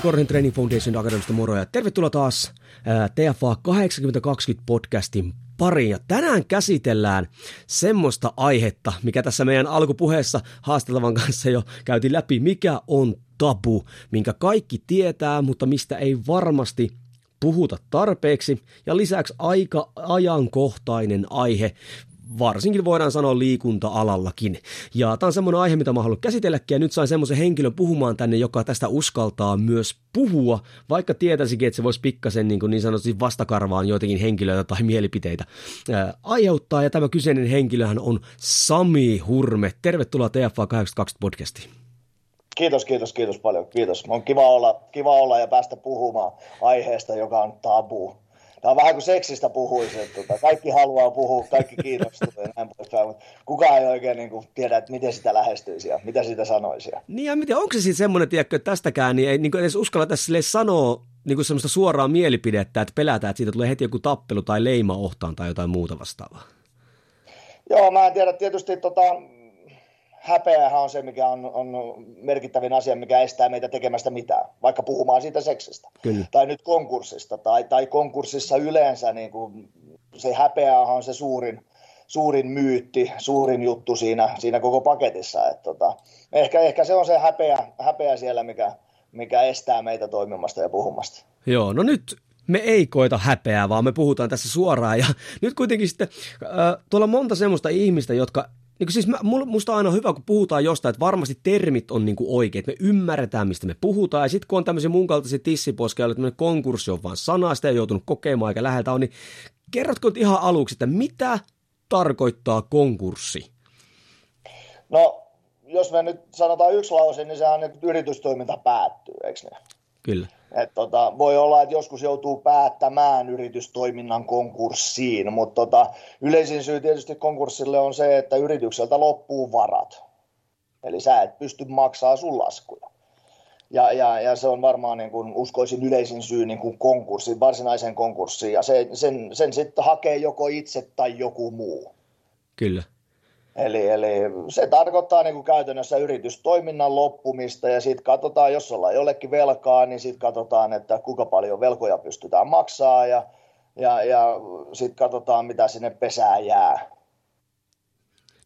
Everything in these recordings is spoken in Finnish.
Korhonen Training Foundation Academista moro ja tervetuloa taas TFA 8020 podcastin pariin. Ja tänään käsitellään semmoista aihetta, mikä tässä meidän alkupuheessa haasteltavan kanssa jo käytiin läpi, mikä on tabu, minkä kaikki tietää, mutta mistä ei varmasti puhuta tarpeeksi ja lisäksi aika ajankohtainen aihe varsinkin voidaan sanoa liikunta-alallakin. Ja tämä on semmoinen aihe, mitä mä haluan käsitelläkin, ja nyt sain semmoisen henkilön puhumaan tänne, joka tästä uskaltaa myös puhua, vaikka tietäisikin, että se voisi pikkasen niin, kuin niin sanotusti vastakarvaan joitakin henkilöitä tai mielipiteitä ää, aiheuttaa, ja tämä kyseinen henkilöhän on Sami Hurme. Tervetuloa TFA 82 podcastiin. Kiitos, kiitos, kiitos paljon. Kiitos. On kiva olla, kiva olla ja päästä puhumaan aiheesta, joka on tabu tämä on vähän kuin seksistä puhuisi, että tota, kaikki haluaa puhua, kaikki kiinnostuu ja näin poispäin, mutta kukaan ei oikein niin kuin, tiedä, että miten sitä lähestyisi ja mitä sitä sanoisi. Niin ja miten, onko se sitten semmoinen, tiedätkö, että tästäkään niin ei niin edes uskalla tässä sanoa niin kuin semmoista suoraa mielipidettä, että pelätään, että siitä tulee heti joku tappelu tai leima ohtaan tai jotain muuta vastaavaa? Joo, mä en tiedä. Tietysti tota, häpeähän on se, mikä on, on merkittävin asia, mikä estää meitä tekemästä mitään, vaikka puhumaan siitä seksistä. Kyllä. Tai nyt konkurssista, tai, tai konkurssissa yleensä, niin kuin, se häpeähän on se suurin, suurin myytti, suurin juttu siinä, siinä koko paketissa. Et, tota, ehkä, ehkä se on se häpeä, häpeä siellä, mikä, mikä estää meitä toimimasta ja puhumasta. Joo, no nyt me ei koita häpeää, vaan me puhutaan tässä suoraan. Ja nyt kuitenkin sitten äh, tuolla on monta semmoista ihmistä, jotka niin siis mä, musta on aina hyvä, kun puhutaan jostain, että varmasti termit on niin kuin oikein, että me ymmärretään, mistä me puhutaan. Ja sitten kun on tämmöisiä mun kaltaisia tissiposkeja, että konkurssi on vaan sana, sitä ei joutunut kokemaan eikä läheltä on, niin kerrotko ihan aluksi, että mitä tarkoittaa konkurssi? No, jos me nyt sanotaan yksi lause, niin sehän että yritystoiminta päättyy, eikö ne? Kyllä. Et tota, voi olla, että joskus joutuu päättämään yritystoiminnan konkurssiin, mutta tota, yleisin syy tietysti konkurssille on se, että yritykseltä loppuu varat. Eli sä et pysty maksaa sun laskuja. Ja, ja, ja se on varmaan niin kuin uskoisin yleisin syy niin kuin konkurssi, varsinaisen konkurssiin. Ja se, sen, sen sitten hakee joko itse tai joku muu. Kyllä. Eli, eli se tarkoittaa niin kuin käytännössä yritystoiminnan loppumista ja sitten katsotaan, jos ollaan jollekin velkaa, niin sitten katsotaan, että kuinka paljon velkoja pystytään maksaa ja, ja, ja sitten katsotaan, mitä sinne pesää jää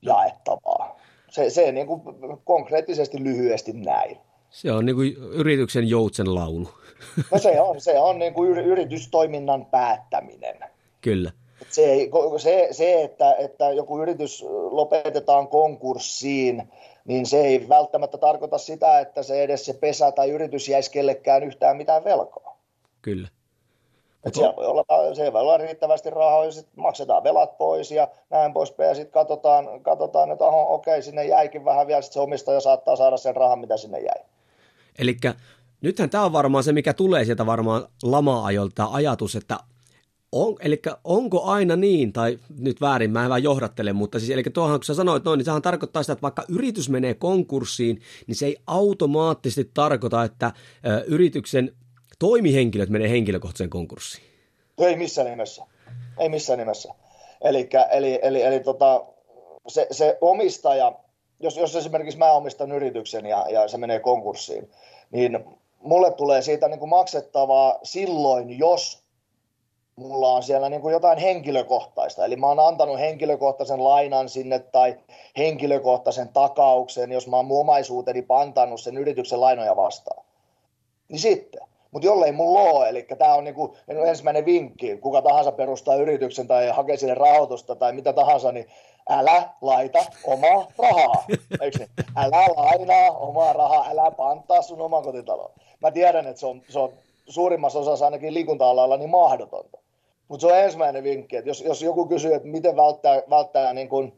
jaettavaa. Se, se niin kuin konkreettisesti lyhyesti näin. Se on niin kuin yrityksen joutsen laulu. No se on, se on niin kuin yritystoiminnan päättäminen. Kyllä se, se, se että, että joku yritys lopetetaan konkurssiin, niin se ei välttämättä tarkoita sitä, että se edes se pesä tai yritys jäisi kellekään yhtään mitään velkoa. Kyllä. Et siellä voi olla, se voi olla riittävästi rahaa, ja sitten maksetaan velat pois ja näin poispäin. Ja sitten katsotaan, katsotaan, että oho, okei, sinne jäikin vähän vielä, sitten se omistaja saattaa saada sen rahan, mitä sinne jäi. Eli nythän tämä on varmaan se, mikä tulee sieltä varmaan lama-ajolta ajatus, että on, eli onko aina niin, tai nyt väärin, mä en vähän johdattele, mutta siis, eli tuohon kun sä sanoit noin, niin sehän tarkoittaa sitä, että vaikka yritys menee konkurssiin, niin se ei automaattisesti tarkoita, että ö, yrityksen toimihenkilöt menee henkilökohtaiseen konkurssiin. Ei missään nimessä. Ei missään nimessä. Elikkä, eli eli, eli tota, se, se omistaja, jos, jos esimerkiksi mä omistan yrityksen ja, ja se menee konkurssiin, niin mulle tulee siitä niin kuin maksettavaa silloin, jos mulla on siellä niin kuin jotain henkilökohtaista. Eli mä oon antanut henkilökohtaisen lainan sinne tai henkilökohtaisen takauksen, jos mä oon mun omaisuuteni sen yrityksen lainoja vastaan. Niin sitten. Mutta jollei mulla ole, eli tämä on niinku ensimmäinen vinkki, kuka tahansa perustaa yrityksen tai hakee sille rahoitusta tai mitä tahansa, niin älä laita omaa rahaa. Niin? Älä lainaa omaa rahaa, älä pantaa sun oman kotitaloon. Mä tiedän, että se on, se on suurimmassa osassa ainakin liikunta-alalla niin mahdotonta. Mutta se on ensimmäinen vinkki, että jos, jos joku kysyy, että miten välttää, välttää niin kuin,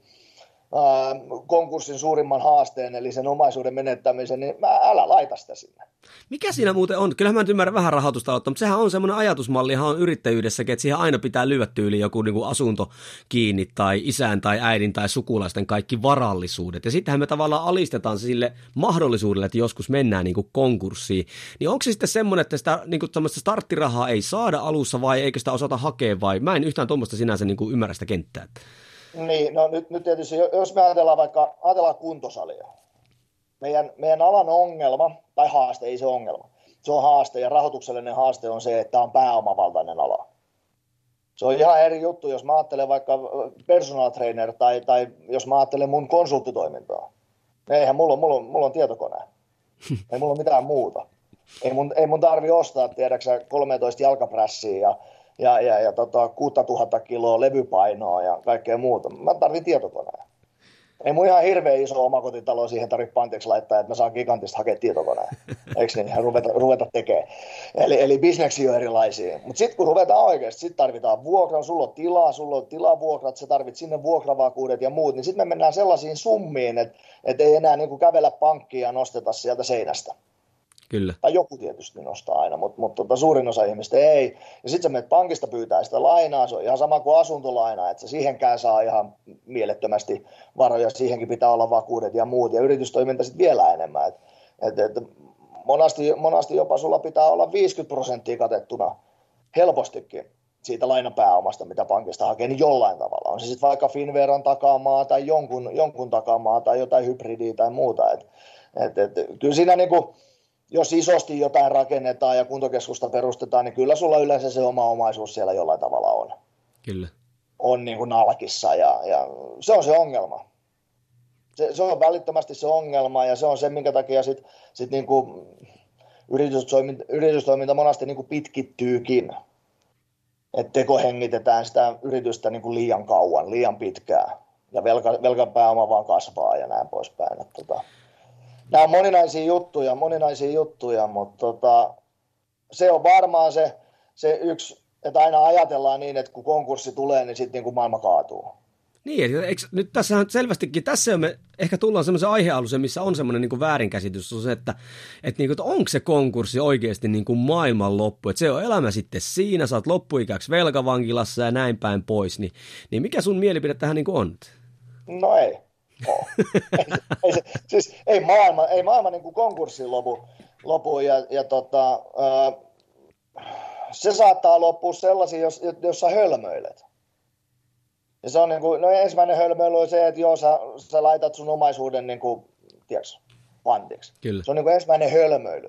konkurssin suurimman haasteen, eli sen omaisuuden menettämisen, niin mä, älä laita sitä sinne. Mikä siinä muuten on? Kyllähän mä nyt ymmärrän vähän rahoitusta mutta sehän on semmoinen ajatusmalli, on yrittäjyydessäkin, että siihen aina pitää lyödä tyyli joku niin kuin asunto kiinni, tai isän tai äidin tai sukulaisten kaikki varallisuudet. Ja sittenhän me tavallaan alistetaan se sille mahdollisuudelle, että joskus mennään niin kuin konkurssiin. Niin onko se sitten semmoinen, että sitä niin kuin starttirahaa ei saada alussa, vai eikö sitä osata hakea, vai mä en yhtään tuommoista sinänsä niin kuin ymmärrä sitä kenttää. Niin, no nyt, nyt tietysti, jos me ajatellaan vaikka ajatellaan kuntosalia, meidän, meidän alan ongelma, tai haaste, ei se ongelma, se on haaste ja rahoituksellinen haaste on se, että on pääomavaltainen ala. Se on ihan eri juttu, jos mä ajattelen vaikka personal trainer tai, tai jos mä ajattelen mun konsulttitoimintaa. Eihän mulla, mulla, mulla on tietokone. Ei mulla ole mitään muuta. Ei mun, ei mun tarvi ostaa, tiedäksä, 13 jalkaprässiä ja ja, ja, ja tota, 6000 kiloa levypainoa ja kaikkea muuta. Mä tarvin tietokoneen. Ei mun ihan hirveän iso omakotitalo siihen tarvitse pantiksi laittaa, että mä saan gigantista hakea tietokoneen. Eikö niin? Ruveta, ruveta tekemään. Eli, eli bisneksi on erilaisia. Mutta sitten kun ruvetaan oikeasti, sitten tarvitaan vuokra, sulla on tilaa, sulla on tilavuokrat, sä tarvit sinne vuokravakuudet ja muut, niin sitten me mennään sellaisiin summiin, että et ei enää niinku kävellä pankkiin ja nosteta sieltä seinästä. Kyllä. Tai joku tietysti nostaa aina, mutta, mutta tota, suurin osa ihmistä ei. Ja sitten sä menet pankista pyytää sitä lainaa, se on ihan sama kuin asuntolaina, että siihenkään saa ihan mielettömästi varoja, siihenkin pitää olla vakuudet ja muut, ja yritystoiminta sitten vielä enemmän. Et, et, et, monasti, monasti jopa sulla pitää olla 50 prosenttia katettuna helpostikin siitä lainapääomasta, mitä pankista hakee, niin jollain tavalla. On se sitten vaikka Finveran takaamaa tai jonkun, jonkun takaamaa tai jotain hybridiä tai muuta. Et, et, et, kyllä siinä niinku, jos isosti jotain rakennetaan ja kuntokeskusta perustetaan, niin kyllä sulla yleensä se oma omaisuus siellä jollain tavalla on. Kyllä. On niin kuin nalkissa ja, ja se on se ongelma. Se, se on välittömästi se ongelma ja se on se, minkä takia sit, sit niin kuin yritystoiminta, yritystoiminta monasti niin kuin pitkittyykin. Että tekohengitetään sitä yritystä niin kuin liian kauan, liian pitkään ja velka, velkapääoma vaan kasvaa ja näin poispäin. Että tota, nämä on moninaisia juttuja, moninaisia juttuja, mutta tota, se on varmaan se, se yksi, että aina ajatellaan niin, että kun konkurssi tulee, niin sitten niin maailma kaatuu. Niin, eikö, nyt tässä selvästikin, tässä me ehkä tullaan semmoisen aihealueen, missä on semmoinen niin väärinkäsitys, on se, että, että, niin kuin, että onko se konkurssi oikeasti niin kuin maailman loppu, että se on elämä sitten siinä, sä oot loppuikäksi velkavankilassa ja näin päin pois, niin, niin mikä sun mielipide tähän niin kuin on? No ei ei, ei, se, siis ei maailma, ei maailma niin kuin konkurssin lopu, lopu ja, ja tota, äh, se saattaa loppua sellaisia, jos, jos sä hölmöilet. Ja se on niin kuin, no ensimmäinen hölmöily on se, että joo, sä, sä laitat sun omaisuuden niin kuin, tiedätkö, pantiksi. Kyllä. Se on niin kuin ensimmäinen hölmöily.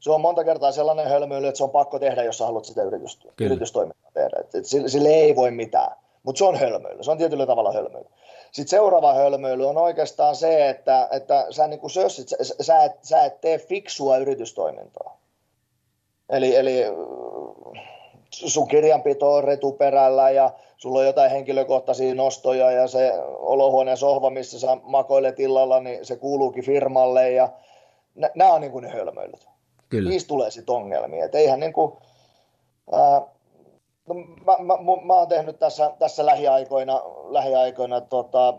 Se on monta kertaa sellainen hölmöily, että se on pakko tehdä, jos sä haluat sitä yritystoimintaa tehdä. Et, et sille, sille ei voi mitään. Mutta se on hölmöily. Se on tietyllä tavalla hölmöily. Sitten seuraava hölmöily on oikeastaan se, että, että sä, niin sössit, sä, sä, et, sä et tee fiksua yritystoimintaa. Eli, eli sun kirjanpito on retuperällä ja sulla on jotain henkilökohtaisia nostoja ja se olohuoneen sohva, missä sä makoilet illalla, niin se kuuluukin firmalle ja nämä on niin kuin ne hölmöilyt. Kyllä. Niistä tulee sitten ongelmia. Et eihän niin kuin, ää, No, mä, mä, mä oon tehnyt tässä, tässä lähiaikoina, lähiaikoina tota,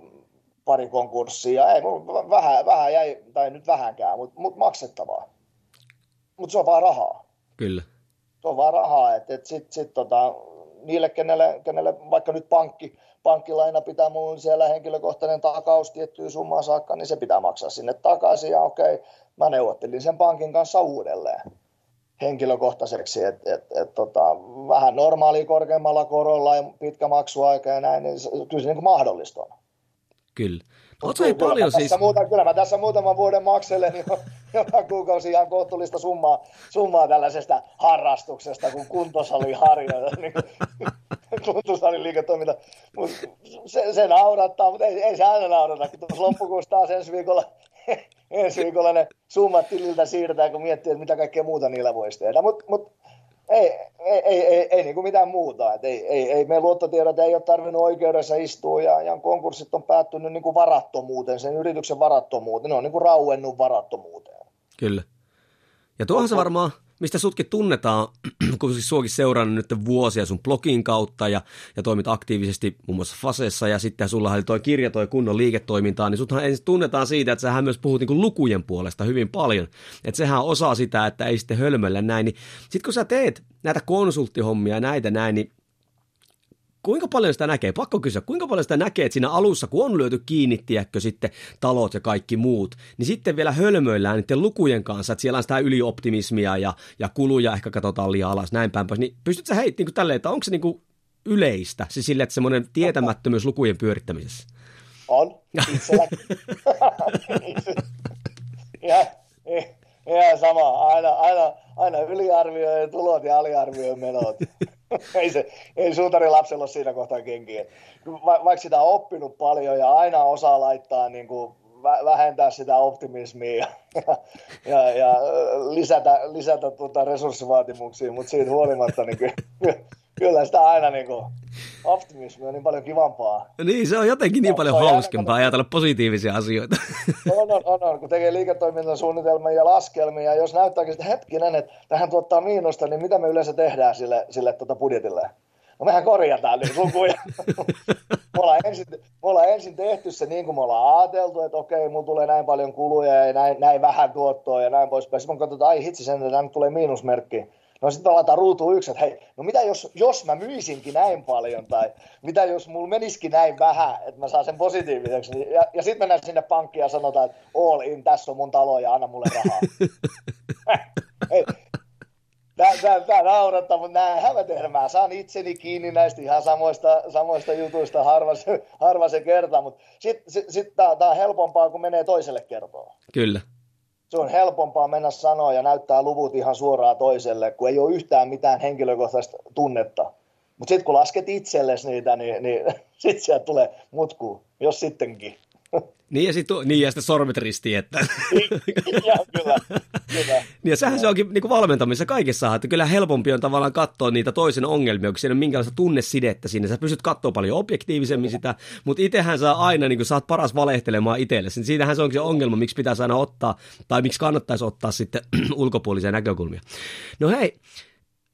pari konkurssia. Ei, vähän, vähän jäi, tai nyt vähänkään, mutta mut maksettavaa. Mutta se on vaan rahaa. Kyllä. Se on vaan rahaa, että et sit, sit, tota, niille, kenelle, kenelle vaikka nyt pankki, pankkilaina pitää mun siellä henkilökohtainen takaus tiettyyn summaan saakka, niin se pitää maksaa sinne takaisin ja okei, mä neuvottelin sen pankin kanssa uudelleen henkilökohtaiseksi, että et, et, tota, vähän normaali korkeammalla korolla ja pitkä maksuaika ja näin, niin se, kyllä se niin mahdollista on. Kyllä. Oletko kyllä, paljon siis... Muuta, kyllä mä tässä muutaman vuoden makselen niin joka kuukausi ihan kohtuullista summaa, summaa tällaisesta harrastuksesta, kun kuntosali harjoita, niin kuntosalin liiketoiminta. Mut se, se naurattaa, mutta ei, ei se aina naurata, kun tuossa loppukuussa taas ensi viikolla ensi viikolla ne summat tililtä siirtää, kun miettii, että mitä kaikkea muuta niillä voisi tehdä. Mutta mut, ei, ei, ei, ei, ei niin kuin mitään muuta. Et ei, ei, ei me luottotiedot ei ole tarvinnut oikeudessa istua ja, ja konkurssit on päättynyt niin kuin varattomuuteen, sen yrityksen varattomuuteen. Ne on niin kuin rauennut varattomuuteen. Kyllä. Ja tuohon se varmaan, mistä sutkin tunnetaan, kun siis suokin seurannut nyt vuosia sun blogin kautta ja, ja toimit aktiivisesti muun muassa Fasessa ja sitten sulla oli toi kirja, toi kunnon liiketoimintaa, niin suthan ensin tunnetaan siitä, että sähän myös puhut niin lukujen puolesta hyvin paljon. Että sehän on osa sitä, että ei sitten hölmöllä näin. Niin sitten kun sä teet näitä konsulttihommia ja näitä näin, niin kuinka paljon sitä näkee, pakko kysyä, kuinka paljon sitä näkee, että siinä alussa, kun on lyöty kiinni, tiedätkö, sitten talot ja kaikki muut, niin sitten vielä hölmöillään niiden lukujen kanssa, että siellä on sitä ylioptimismia ja, ja kuluja ehkä katsotaan liian alas, näin päin pois, niin pystytkö sä heittämään niin tälleen, että onko se niin kuin yleistä, siis sille, että semmoinen tietämättömyys lukujen pyörittämisessä? On, ja, ihan sama, aina, aina, aina yliarvioi tulot ja aliarvioi menot. ei, se, ei suutari lapsella ole siinä kohtaa kenkiä. Va, vaikka sitä on oppinut paljon ja aina osaa laittaa niin kuin, vähentää sitä optimismia ja, ja, ja lisätä, lisätä tuota resurssivaatimuksia, mutta siitä huolimatta niin kyllä, kyllä sitä aina niin kuin, optimismi on niin paljon kivampaa. Niin, se on jotenkin niin paljon hauskempaa ajatella positiivisia asioita. On, on, on, on, kun tekee liiketoimintasuunnitelmia ja laskelmia, ja jos näyttääkin sitten hetkinen, että tähän tuottaa miinusta, niin mitä me yleensä tehdään sille, sille tuota budjetille? No mehän korjataan nyt lukuja. me, ollaan ensin, me ollaan ensin tehty se niin kuin me ollaan ajateltu, että okei, mulla tulee näin paljon kuluja ja näin, näin vähän tuottoa ja näin poispäin. Sitten me katsotaan, ai hitsi sen, että tulee miinusmerkki No sitten me laitetaan ruutuun yksi, että hei, no mitä jos, jos mä myisinkin näin paljon, tai mitä jos mulla menisikin näin vähän, että mä saan sen positiiviseksi. Niin, ja, ja sitten mennään sinne pankkiin ja sanotaan, että all in, tässä on mun talo ja anna mulle rahaa. Tämä, tämä naurattaa, mutta näinhän mä tehdään. Mä saan itseni kiinni näistä ihan samoista, samoista jutuista harva se, harva se kerta, mutta sitten sit, sit tämä on helpompaa, kun menee toiselle kertoa. Kyllä se on helpompaa mennä sanoa ja näyttää luvut ihan suoraan toiselle, kun ei ole yhtään mitään henkilökohtaista tunnetta. Mutta sitten kun lasket itsellesi niitä, niin, niin sitten sieltä tulee mutku, jos sittenkin. Niin ja, sit, niin ja sitten sormet ristiin, että... ja, kyllä, kyllä. Niin ja sehän se onkin niin valmentamisessa kaikessa, että kyllä helpompi on tavallaan katsoa niitä toisen ongelmia, kun siinä on minkälaista tunnesidettä sinne. Sä pystyt katsoa paljon objektiivisemmin sitä, mutta itsehän saa aina, niin kuin sä oot paras valehtelemaan itselle. Niin siitähän se onkin se ongelma, miksi pitää aina ottaa, tai miksi kannattaisi ottaa sitten ulkopuolisia näkökulmia. No hei,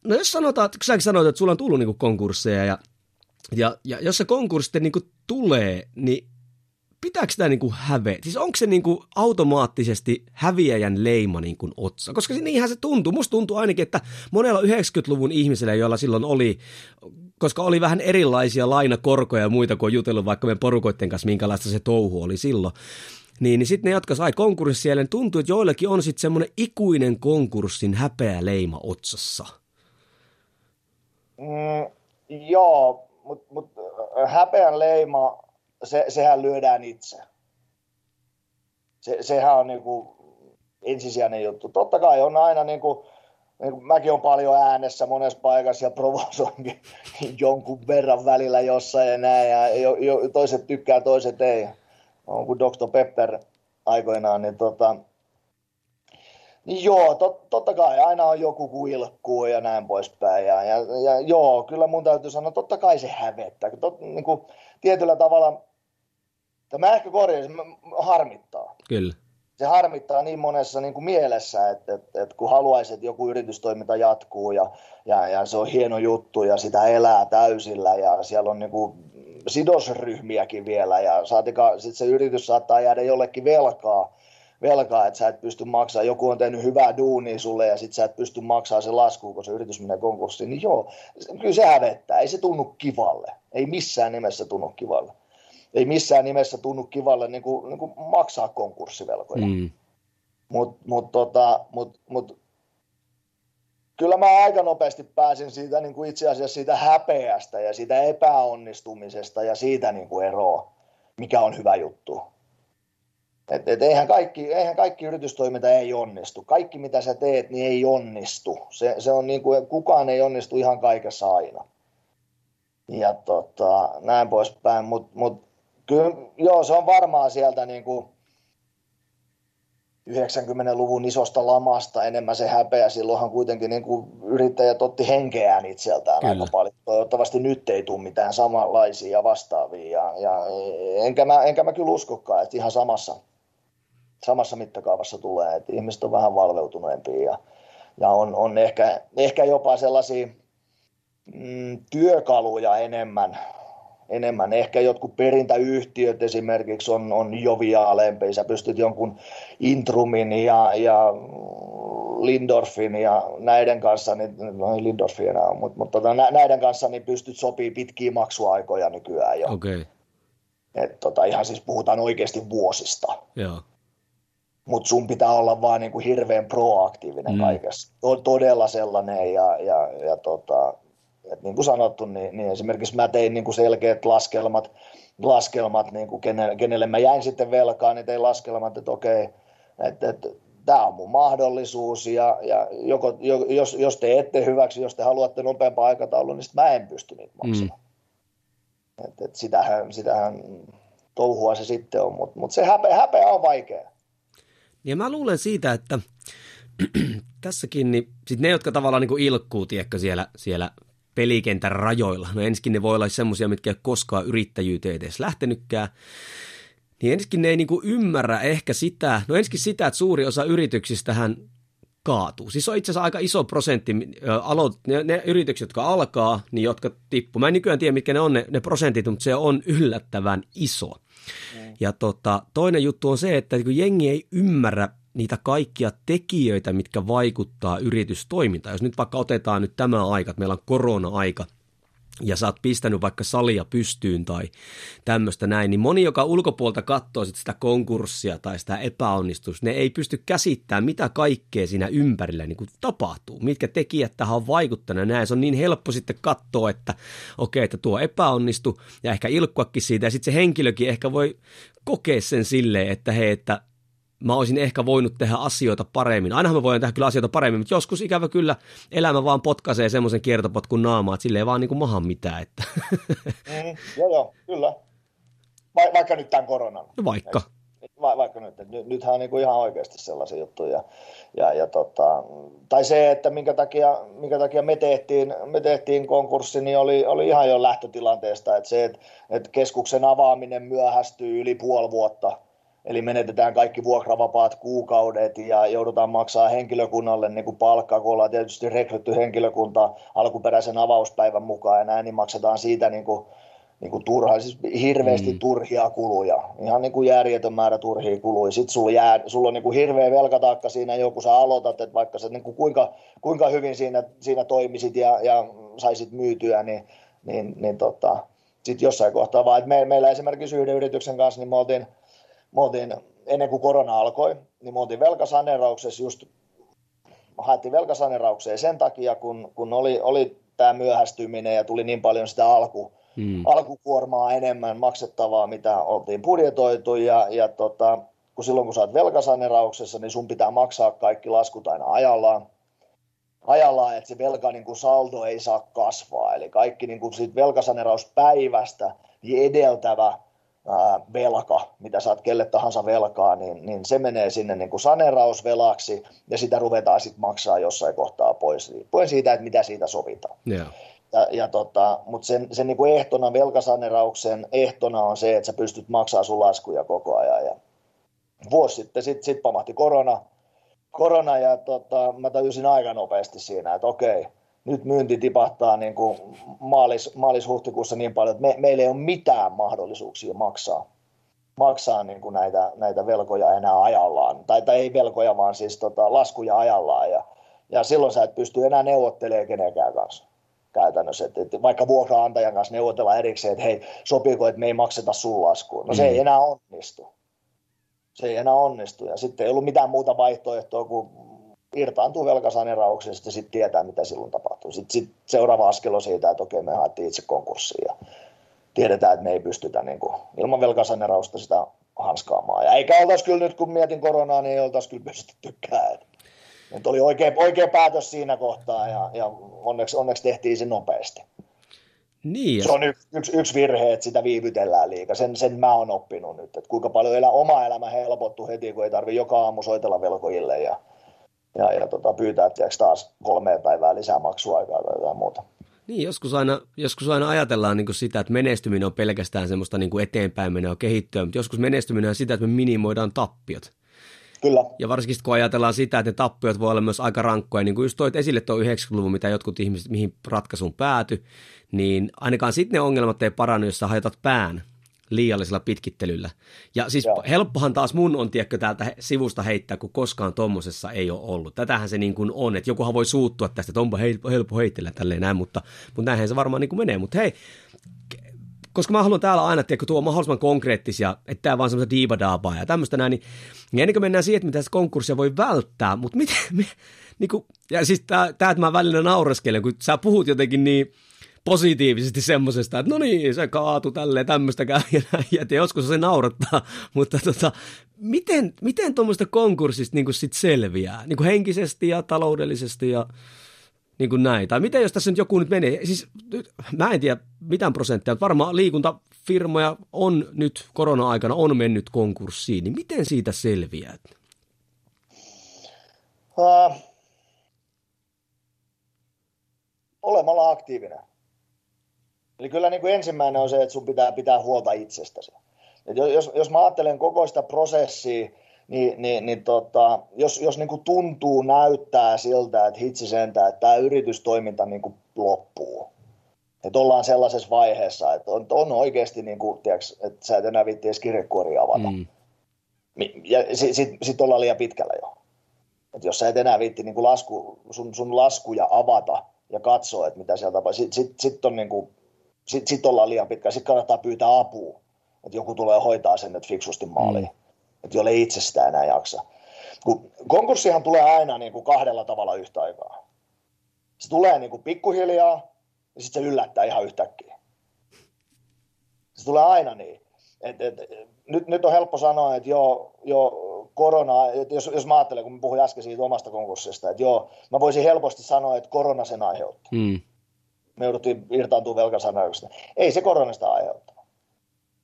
no jos sanotaan, kun säkin sanoit, että sulla on tullut niin konkursseja ja ja, ja jos se konkurssi niin tulee, niin pitääkö sitä niinku häveä? Siis onko se niinku automaattisesti häviäjän leima niinku otsa? Koska niinhän se tuntuu. Musta tuntuu ainakin, että monella 90-luvun ihmisellä, joilla silloin oli, koska oli vähän erilaisia lainakorkoja ja muita kuin jutellut vaikka meidän porukoiden kanssa, minkälaista se touhu oli silloin, niin, niin sitten ne, jotka sai konkurssi siellä, niin tuntuu, että joillekin on sitten semmoinen ikuinen konkurssin häpeä leima otsassa. Mm, joo, mutta mut, häpeän leima se, sehän lyödään itse. Se, sehän on niin kuin ensisijainen juttu. Totta kai on aina niin kuin, niin kuin mäkin on paljon äänessä monessa paikassa ja provosoinkin jonkun verran välillä jossain ja näin. Ja jo, jo, toiset tykkää, toiset ei. On kuin Dr. Pepper aikoinaan, niin tota, niin joo, tot, totta kai aina on joku kuilkkuu ja näin poispäin. Ja, ja, ja joo, kyllä mun täytyy sanoa, totta kai se hävettää. Tot, niin kuin, tietyllä tavalla Tämä ehkä korjaisin, harmittaa. Kyllä. Se harmittaa niin monessa niin kuin mielessä, että, että, että kun haluaisi, että joku yritystoiminta jatkuu ja, ja, ja se on hieno juttu ja sitä elää täysillä ja siellä on niin kuin sidosryhmiäkin vielä ja saatika, sit se yritys saattaa jäädä jollekin velkaa, velkaa, että sä et pysty maksamaan, joku on tehnyt hyvää duunia sulle ja sit sä et pysty maksamaan se lasku, kun se yritys menee konkurssiin, niin joo, kyllä se hävettää, ei se tunnu kivalle, ei missään nimessä tunnu kivalle ei missään nimessä tunnu kivalle niin kuin, niin kuin maksaa konkurssivelkoja. Mm. Mutta mut, tota, mut, mut, kyllä mä aika nopeasti pääsin siitä niin kuin itse asiassa siitä häpeästä ja siitä epäonnistumisesta ja siitä niin kuin eroa, mikä on hyvä juttu. Et, et eihän, kaikki, eihän kaikki yritystoiminta ei onnistu. Kaikki mitä sä teet, niin ei onnistu. Se, se on niin kuin, kukaan ei onnistu ihan kaikessa aina. Ja tota, näin poispäin, mutta mut, Kyllä, joo, se on varmaan sieltä niin kuin 90-luvun isosta lamasta enemmän se häpeä. Silloinhan kuitenkin niin kuin yrittäjät otti henkeään itseltään kyllä. aika paljon. Toivottavasti nyt ei tule mitään samanlaisia vastaavia. Ja, ja enkä, mä, enkä mä kyllä uskokaan, että ihan samassa, samassa mittakaavassa tulee. Että ihmiset on vähän valveutuneempia ja, ja on, on ehkä, ehkä jopa sellaisia mm, työkaluja enemmän, enemmän. Ehkä jotkut perintäyhtiöt esimerkiksi on, on joviaalempi. Sä pystyt jonkun Intrumin ja, ja Lindorfin ja näiden kanssa, niin, no ei Lindorfi enää ole, mutta, mutta tota, näiden kanssa niin pystyt sopii pitkiä maksuaikoja nykyään jo. Okay. Et, tota, ihan siis puhutaan oikeasti vuosista. Joo. Mutta sun pitää olla vaan niinku hirveän proaktiivinen mm. kaikessa. Todella sellainen ja, ja, ja tota, et niin kuin sanottu, niin, niin esimerkiksi mä tein niin kuin selkeät laskelmat, laskelmat niin kuin kenelle, kenelle mä jäin sitten velkaan, niin tein laskelmat, että okei, että, että tämä on mun mahdollisuus ja, ja joko, jos, jos te ette hyväksy, jos te haluatte nopeampaa aikataulua, niin mä en pysty niitä maksamaan. Mm. Et, et sitähän, sitähän touhua se sitten on, mutta mut se häpeä, häpeä on vaikea. Ja mä luulen siitä, että tässäkin niin sit ne, jotka tavallaan niin ilkkuu tiedätkö, siellä, siellä pelikentän rajoilla, no ensinnäkin ne voi olla semmoisia, mitkä ei koskaan yrittäjyyteen edes lähtenytkään, niin ensinnäkin ne ei niinku ymmärrä ehkä sitä, no ensinnäkin sitä, että suuri osa yrityksistähän kaatuu. Siis on itse asiassa aika iso prosentti, ne, ne yritykset, jotka alkaa, niin jotka tippuu. Mä en nykyään tiedä, mitkä ne on ne, ne prosentit, mutta se on yllättävän iso. Mm. Ja tota, toinen juttu on se, että kun jengi ei ymmärrä niitä kaikkia tekijöitä, mitkä vaikuttaa yritystoimintaan. Jos nyt vaikka otetaan nyt tämä aika, että meillä on korona-aika, ja sä oot pistänyt vaikka salia pystyyn tai tämmöistä näin, niin moni, joka ulkopuolta katsoo sit sitä konkurssia tai sitä epäonnistusta, ne ei pysty käsittämään, mitä kaikkea siinä ympärillä niin tapahtuu, mitkä tekijät tähän on vaikuttanut näin. Se on niin helppo sitten katsoa, että okei, että tuo epäonnistu ja ehkä ilkkuakin siitä ja sitten se henkilökin ehkä voi kokea sen silleen, että hei, että mä olisin ehkä voinut tehdä asioita paremmin. Ainahan mä voin tehdä kyllä asioita paremmin, mutta joskus ikävä kyllä elämä vaan potkaisee semmoisen kiertopotkun naamaa, että sille ei vaan niin kuin maha mitään. Että. Mm, joo, joo, kyllä. Va- vaikka nyt tämän koronan. No vaikka. Va- vaikka nyt. Nyt nythän on niin kuin ihan oikeasti sellaisia juttuja. Ja, ja tota, tai se, että minkä takia, minkä takia me, tehtiin, me tehtiin konkurssi, niin oli, oli ihan jo lähtötilanteesta. Että se, että, että keskuksen avaaminen myöhästyy yli puoli vuotta – Eli menetetään kaikki vuokravapaat kuukaudet ja joudutaan maksaa henkilökunnalle niin kuin palkkaa, kun ollaan tietysti rekrytty henkilökunta alkuperäisen avauspäivän mukaan ja näin, niin maksetaan siitä niin kuin, niin kuin turha, siis hirveästi mm. turhia kuluja, ihan niin kuin järjetön määrä turhia kuluja. Sitten sulla, jää, sulla on niin kuin hirveä velkataakka siinä jo, kun sä aloitat, että vaikka sä niin kuin kuinka, kuinka hyvin siinä, siinä toimisit ja, ja saisit myytyä, niin, niin, niin tota, sitten jossain kohtaa vaan, että me, meillä esimerkiksi yhden yrityksen kanssa, niin me oltiin – me oltiin, ennen kuin korona alkoi, niin me oltiin velkasaneerauksessa just, haettiin velkasaneeraukseen sen takia, kun, kun oli, oli tämä myöhästyminen ja tuli niin paljon sitä alku, hmm. alkukuormaa enemmän maksettavaa, mitä oltiin budjetoitu ja, ja tota, kun silloin kun sä oot velkasaneerauksessa, niin sun pitää maksaa kaikki laskut aina ajallaan, ajallaan että se velka niin kuin saldo ei saa kasvaa. Eli kaikki niin kuin siitä velkasaneerauspäivästä niin edeltävä velka, mitä saat kelle tahansa velkaa, niin, niin se menee sinne niin kuin sanerausvelaksi ja sitä ruvetaan sitten maksaa jossain kohtaa pois, riippuen siitä, että mitä siitä sovitaan. Yeah. Ja, ja tota, Mutta sen, sen niin kuin ehtona, velkasanerauksen ehtona on se, että sä pystyt maksamaan sun laskuja koko ajan. Ja vuosi sitten sitten sit pamahti korona, korona ja tota, mä tajusin aika nopeasti siinä, että okei, nyt myynti tipahtaa niin kuin maalis, maalis-huhtikuussa niin paljon, että me, meillä ei ole mitään mahdollisuuksia maksaa, maksaa niin kuin näitä, näitä velkoja enää ajallaan. Tai, tai ei velkoja, vaan siis tota, laskuja ajallaan. Ja, ja silloin sä et pysty enää neuvottelemaan kenenkään kanssa käytännössä. Et, et vaikka vuokraantajan kanssa neuvotellaan erikseen, että hei, sopiiko, että me ei makseta sun laskuun. No se mm. ei enää onnistu. Se ei enää onnistu. Ja sitten ei ollut mitään muuta vaihtoehtoa kuin irtaantuu velkasaneerauksesta ja sitten tietää, mitä silloin tapahtuu. Sitten sit seuraava askel on siitä, että okei, me haettiin itse konkurssiin ja tiedetään, että me ei pystytä niin kuin, ilman velkasaneerausta sitä hanskaamaan. Ja eikä oltaisi kyllä nyt, kun mietin koronaa, niin ei oltaisi kyllä pystyttykään. Nyt oli oikea, oikea päätös siinä kohtaa ja, ja onneksi, onneksi tehtiin se nopeasti. Niin, se on yksi, yksi, yksi virhe, että sitä viivytellään liikaa. Sen, sen mä oon oppinut nyt, että kuinka paljon elä, oma elämä helpottuu heti, kun ei tarvi joka aamu soitella velkojille ja ja, ja tota, pyytää tiedätkö, taas kolme päivää lisää maksuaikaa tai jotain muuta. Niin, joskus aina, joskus aina ajatellaan niin sitä, että menestyminen on pelkästään semmoista niin kuin eteenpäin menoa kehittyä, mutta joskus menestyminen on sitä, että me minimoidaan tappiot. Kyllä. Ja varsinkin kun ajatellaan sitä, että ne tappiot voi olla myös aika rankkoja, niin kuin just toit esille tuo 90-luvun, mitä jotkut ihmiset, mihin ratkaisuun pääty, niin ainakaan sitten ne ongelmat ei parannu, jos sä hajotat pään liiallisella pitkittelyllä. Ja siis Joo. helppohan taas mun on, tiedätkö, täältä sivusta heittää, kun koskaan tommosessa ei ole ollut. Tätähän se niin kuin on, että jokuhan voi suuttua tästä, että onpa helppo, heittellä tälleen näin, mutta, mutta näinhän se varmaan niin kuin menee. Mutta hei, koska mä haluan täällä aina, tiedätkö, tuo mahdollisimman konkreettisia, että tämä vaan semmoista diivadaabaa ja tämmöistä näin, niin, niin ennen kuin mennään siihen, että mitä konkurssia voi välttää, mutta miten, niin kuin, ja siis tämä, että mä välillä naureskelen, kun sä puhut jotenkin niin, positiivisesti semmoisesta, että no niin, se kaatu tälleen tämmöistä käy ja näin, ja joskus se naurattaa, mutta tota, miten, miten tuommoista konkurssista niin sit selviää, niin kuin henkisesti ja taloudellisesti ja niin kuin näin, tai miten jos tässä nyt joku nyt menee, siis mä en tiedä mitään prosenttia, mutta varmaan liikuntafirmoja on nyt korona-aikana on mennyt konkurssiin, niin miten siitä selviää? Uh, olemalla aktiivinen. Eli kyllä niin kuin ensimmäinen on se, että sun pitää pitää huolta itsestäsi. Et jos, jos mä ajattelen koko sitä prosessia, niin, niin, niin tota, jos, jos niin kuin tuntuu, näyttää siltä, että hitsi sentään, että tämä yritystoiminta niin kuin loppuu. Että ollaan sellaisessa vaiheessa, että on, on oikeasti, niin kuin, tiiäks, että sä et enää vitti edes kirjekuoria avata. Mm. Ja sitten sit, sit ollaan liian pitkällä jo. Et jos sä et enää viitti niin kuin lasku, sun, sun laskuja avata ja katsoa, että mitä sieltä tapahtuu, sitten sit, sit on niin kuin sitten sit ollaan liian pitkä. Sitten kannattaa pyytää apua, että joku tulee hoitaa sen nyt fiksusti maaliin, mm. että jolle itse sitä enää jaksa. Kun konkurssihan tulee aina niin kuin kahdella tavalla yhtä aikaa. Se tulee niin kuin pikkuhiljaa ja sitten se yllättää ihan yhtäkkiä. Se tulee aina niin. Et, et, nyt, nyt on helppo sanoa, että joo, joo korona, että jos, jos mä ajattelen, kun mä puhuin äsken siitä omasta konkurssista, että joo, mä voisin helposti sanoa, että korona sen aiheutti. Mm me jouduttiin irtaantumaan velkasanauksesta. Ei se koronasta aiheuttanut,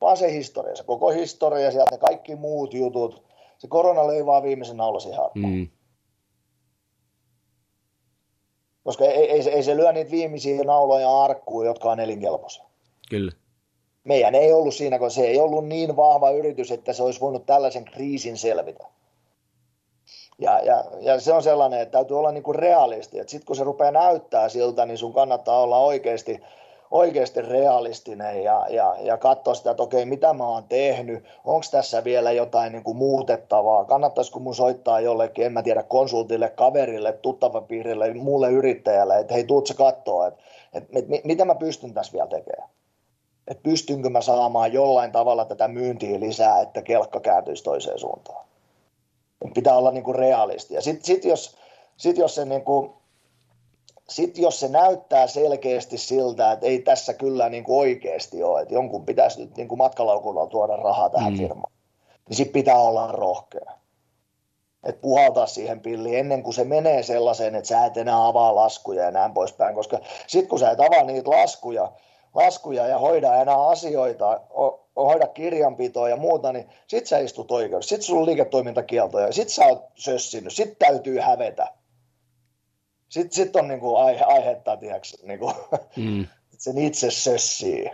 vaan se historia, se koko historia, sieltä ne kaikki muut jutut. Se korona löi vaan viimeisen naula siihen mm. Koska ei, ei, se, ei se lyö niitä viimeisiä nauloja arkkuun, jotka on elinkelpoisia. Kyllä. Meidän ei ollut siinä, kun se ei ollut niin vahva yritys, että se olisi voinut tällaisen kriisin selvitä. Ja, ja, ja se on sellainen, että täytyy olla niinku realisti. Sitten kun se rupeaa näyttää siltä, niin sun kannattaa olla oikeasti, oikeasti realistinen ja, ja, ja katsoa sitä, että okei, mitä mä oon tehnyt, onko tässä vielä jotain niin kuin muutettavaa, kannattaisiko mun soittaa jollekin, en mä tiedä, konsultille, kaverille, tuttavapiirille, muulle yrittäjälle, että hei, tuut sä katsoa, että, että, että mitä mä pystyn tässä vielä tekemään. Että pystynkö mä saamaan jollain tavalla tätä myyntiä lisää, että kelkka kääntyisi toiseen suuntaan pitää olla niin kuin realisti. Ja sitten sit jos, sit jos se niin kuin, sit jos se näyttää selkeästi siltä, että ei tässä kyllä niin kuin oikeasti ole, että jonkun pitäisi nyt niin kuin matkalaukulla tuoda rahaa tähän mm. firmaan, niin sitten pitää olla rohkea. Että puhaltaa siihen pilliin ennen kuin se menee sellaiseen, että sä et enää avaa laskuja ja näin poispäin. Koska sitten kun sä et avaa niitä laskuja, laskuja ja hoida enää asioita, hoida kirjanpitoa ja muuta, niin sit sä istut oikeudessa, sit sulla on liiketoimintakielto ja sit sä oot sössinyt, sit täytyy hävetä. Sitten sit on niinku aihe, aihetta, tiiäks, niinku, mm. sen itse sössii.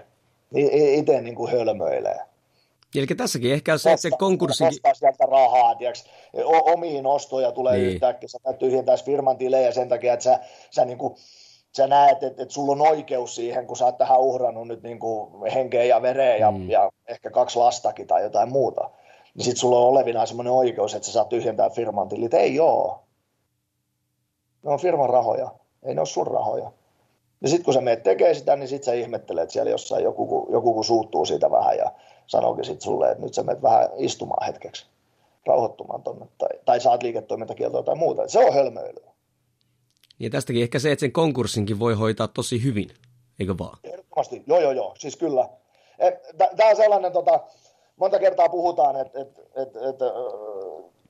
Itse niinku hölmöilee. Eli tässäkin ehkä se, että se konkurssi... Ostaa sieltä rahaa, tiiäks, omiin ostoja tulee niin. yhtäkkiä, sä tyhjentäisi firman tilejä sen takia, että sä, sä niinku, sä näet, että, että sulla on oikeus siihen, kun sä oot tähän uhrannut nyt niin kuin henkeä ja vereä ja, mm. ja ehkä kaksi lastakin tai jotain muuta, niin sitten sulla on olevina semmoinen oikeus, että sä saat tyhjentää firman tilit. Ei joo. Ne on firman rahoja, ei ne ole sun rahoja. Ja sitten kun sä meet tekee sitä, niin sitten sä ihmettelet siellä jossain joku, joku kun suuttuu siitä vähän ja sanookin sitten sulle, että nyt sä menet vähän istumaan hetkeksi, rauhoittumaan tonne, tai, tai saat liiketoimintakieltoa tai muuta. Se on hölmöilyä. Ja tästäkin ehkä se, että sen konkurssinkin voi hoitaa tosi hyvin, eikö vaan? Ehdottomasti, joo joo joo, siis kyllä. Tämä on sellainen, tota, monta kertaa puhutaan, että et, et, et,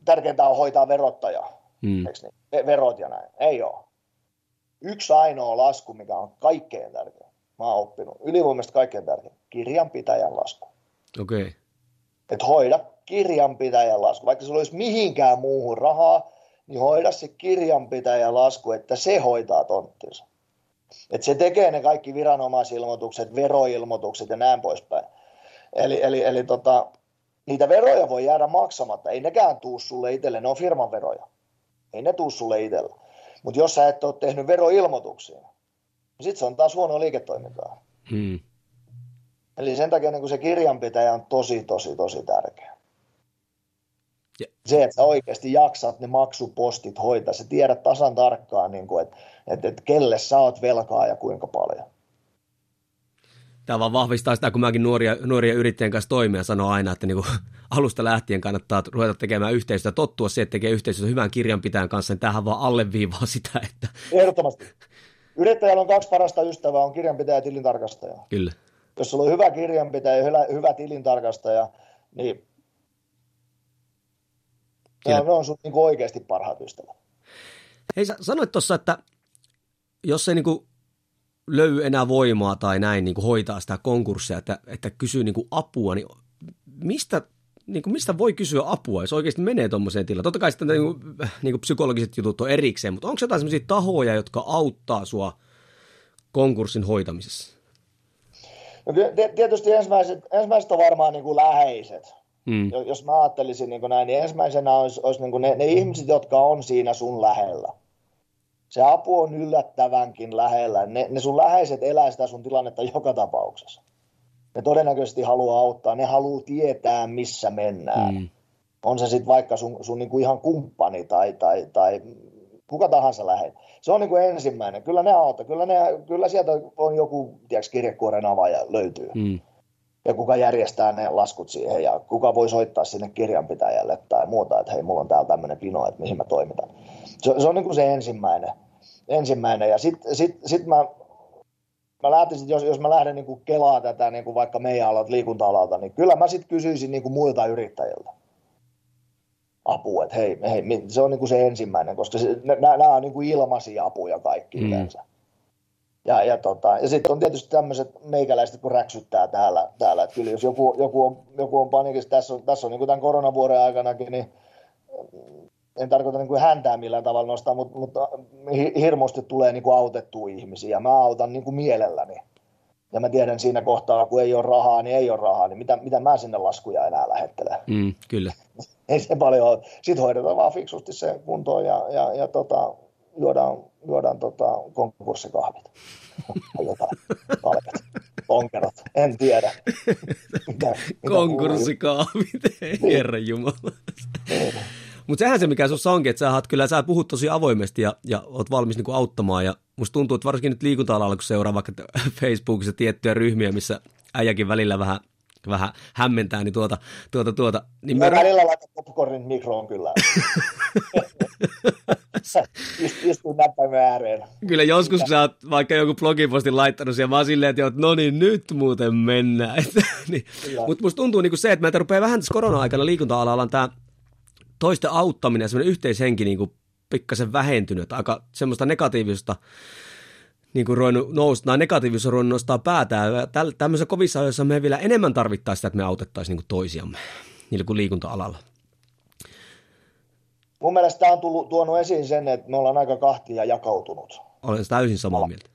tärkeintä on hoitaa verottaja, hmm. niin? verot ja näin. Ei ole. Yksi ainoa lasku, mikä on kaikkein tärkein, mä oon oppinut, ylivoimaisesti kaikkein tärkein, kirjanpitäjän lasku. Okei. Okay. Että hoida kirjanpitäjän lasku. Vaikka sulla olisi mihinkään muuhun rahaa, niin hoida se kirjanpitäjä lasku, että se hoitaa tonttinsa. Että se tekee ne kaikki viranomaisilmoitukset, veroilmoitukset ja näin poispäin. Eli, eli, eli tota, niitä veroja voi jäädä maksamatta. Ei nekään tuu sulle itselle, ne on firman veroja. Ei ne tuu sulle itselle. Mutta jos sä et ole tehnyt veroilmoituksia, niin sitten se on taas huono liiketoimintaa. Hmm. Eli sen takia niin se kirjanpitäjä on tosi, tosi, tosi tärkeä. Ja. Se, että sä oikeasti jaksat ne maksupostit hoitaa, sä tiedät tasan tarkkaan, niin kuin, että, että, että kelle sä oot velkaa ja kuinka paljon. Tämä vaan vahvistaa sitä, kun mäkin nuoria, nuoria yrittäjien kanssa toimia sanoo aina, että niin kuin alusta lähtien kannattaa ruveta tekemään yhteistyötä, tottua se, että tekee yhteistyötä hyvän kirjanpitäjän kanssa, niin tämähän vaan alleviivaa sitä, että... Ehdottomasti. Yrittäjällä on kaksi parasta ystävää, on kirjanpitäjä ja tilintarkastaja. Kyllä. Jos sulla on hyvä kirjanpitäjä ja hyvä tilintarkastaja, niin Kyllä. ne on sun niin oikeasti parhaat ystävät. Hei, sä sanoit tuossa, että jos ei niin kuin löy enää voimaa tai näin niin kuin hoitaa sitä konkurssia, että, että kysyy niin kuin apua, niin mistä, niin kuin mistä voi kysyä apua, jos oikeasti menee tuommoiseen tilaan? Totta kai sitten niin kuin, niin kuin psykologiset jutut on erikseen, mutta onko jotain sellaisia tahoja, jotka auttaa sua konkurssin hoitamisessa? No, tietysti ensimmäiset, ensimmäiset on varmaan niin kuin läheiset. Mm. Jos mä ajattelisin niin kuin näin, niin ensimmäisenä olisi, olisi niin kuin ne, ne ihmiset, jotka on siinä sun lähellä se apu on yllättävänkin lähellä. Ne, ne sun läheiset elää sitä sun tilannetta joka tapauksessa. Ne todennäköisesti haluaa auttaa, ne haluaa tietää, missä mennään. Mm. On se sitten vaikka sun, sun niinku ihan kumppani tai, tai, tai kuka tahansa läheinen. Se on niinku ensimmäinen. Kyllä ne auttaa. Kyllä, ne, kyllä sieltä on joku tiedätkö, kirjekuoren avaaja löytyy. Mm. Ja kuka järjestää ne laskut siihen ja kuka voi soittaa sinne kirjanpitäjälle tai muuta, että hei, mulla on täällä tämmöinen pino, että mihin mä toimitan. Se, se on niin kuin se ensimmäinen ensimmäinen. Ja sitten sit, sit mä, mä lähtisin, jos, jos mä lähden niin kuin kelaa tätä niin kuin vaikka meidän alalta, liikunta-alalta, niin kyllä mä sitten kysyisin niin kuin muilta yrittäjiltä apua, että hei, hei, se on niin kuin se ensimmäinen, koska se, nämä on niin kuin ilmaisia apuja kaikki mm. yleensä. Ja, ja, tota, ja sitten on tietysti tämmöiset meikäläiset, kun räksyttää täällä, täällä. että kyllä jos joku, joku, on, joku on panikissa, tässä on, tässä on niin kuin tämän koronavuoden aikanakin, niin en tarkoita niin kuin häntää millään tavalla nostaa, mutta, mutta hirmusti tulee niin kuin autettua ihmisiä. Ja mä autan niin kuin mielelläni. Ja mä tiedän siinä kohtaa, kun ei ole rahaa, niin ei ole rahaa, niin mitä, mitä mä sinne laskuja enää lähettelen. Mm, kyllä. ei se paljon ole. Sitten hoidetaan vaan fiksusti se kuntoon ja, ja, ja tota, juodaan, juodaan tota, konkurssikahvit. jotain palkat, onkerot, en tiedä. Konkurssikahvit, herran jumala. Niin. Mutta sehän se, mikä sinussa onkin, että sä, oot, kyllä, sä puhut tosi avoimesti ja, ja oot valmis niinku auttamaan. Ja musta tuntuu, että varsinkin nyt liikunta-alalla, kun seuraa vaikka Facebookissa tiettyjä ryhmiä, missä äijäkin välillä vähän vähän hämmentää, niin tuota, tuota, tuota. Niin mä välillä laitan popcornin mikroon kyllä. Näppäimen ääreen. Kyllä joskus, kun sä oot vaikka joku blogipostin laittanut siellä, mä oon silleen, että no niin, nyt muuten mennään. niin. Mutta musta tuntuu niin kuin se, että meiltä rupeaa vähän tässä korona-aikana liikunta-alalla tämä toisten auttaminen ja semmoinen yhteishenki niin kuin pikkasen vähentynyt, aika semmoista negatiivista niin kuin ruvennut nousta, tai negatiivisuus on ruvennut nostaa päätään. Tämmöisessä kovissa ajoissa me vielä enemmän tarvittaisiin sitä, että me autettaisiin niin kuin toisiamme niin kuin liikunta-alalla. Mun mielestä tämä on tullut, tuonut esiin sen, että me ollaan aika kahtia jakautunut. Olen täysin samaa mieltä.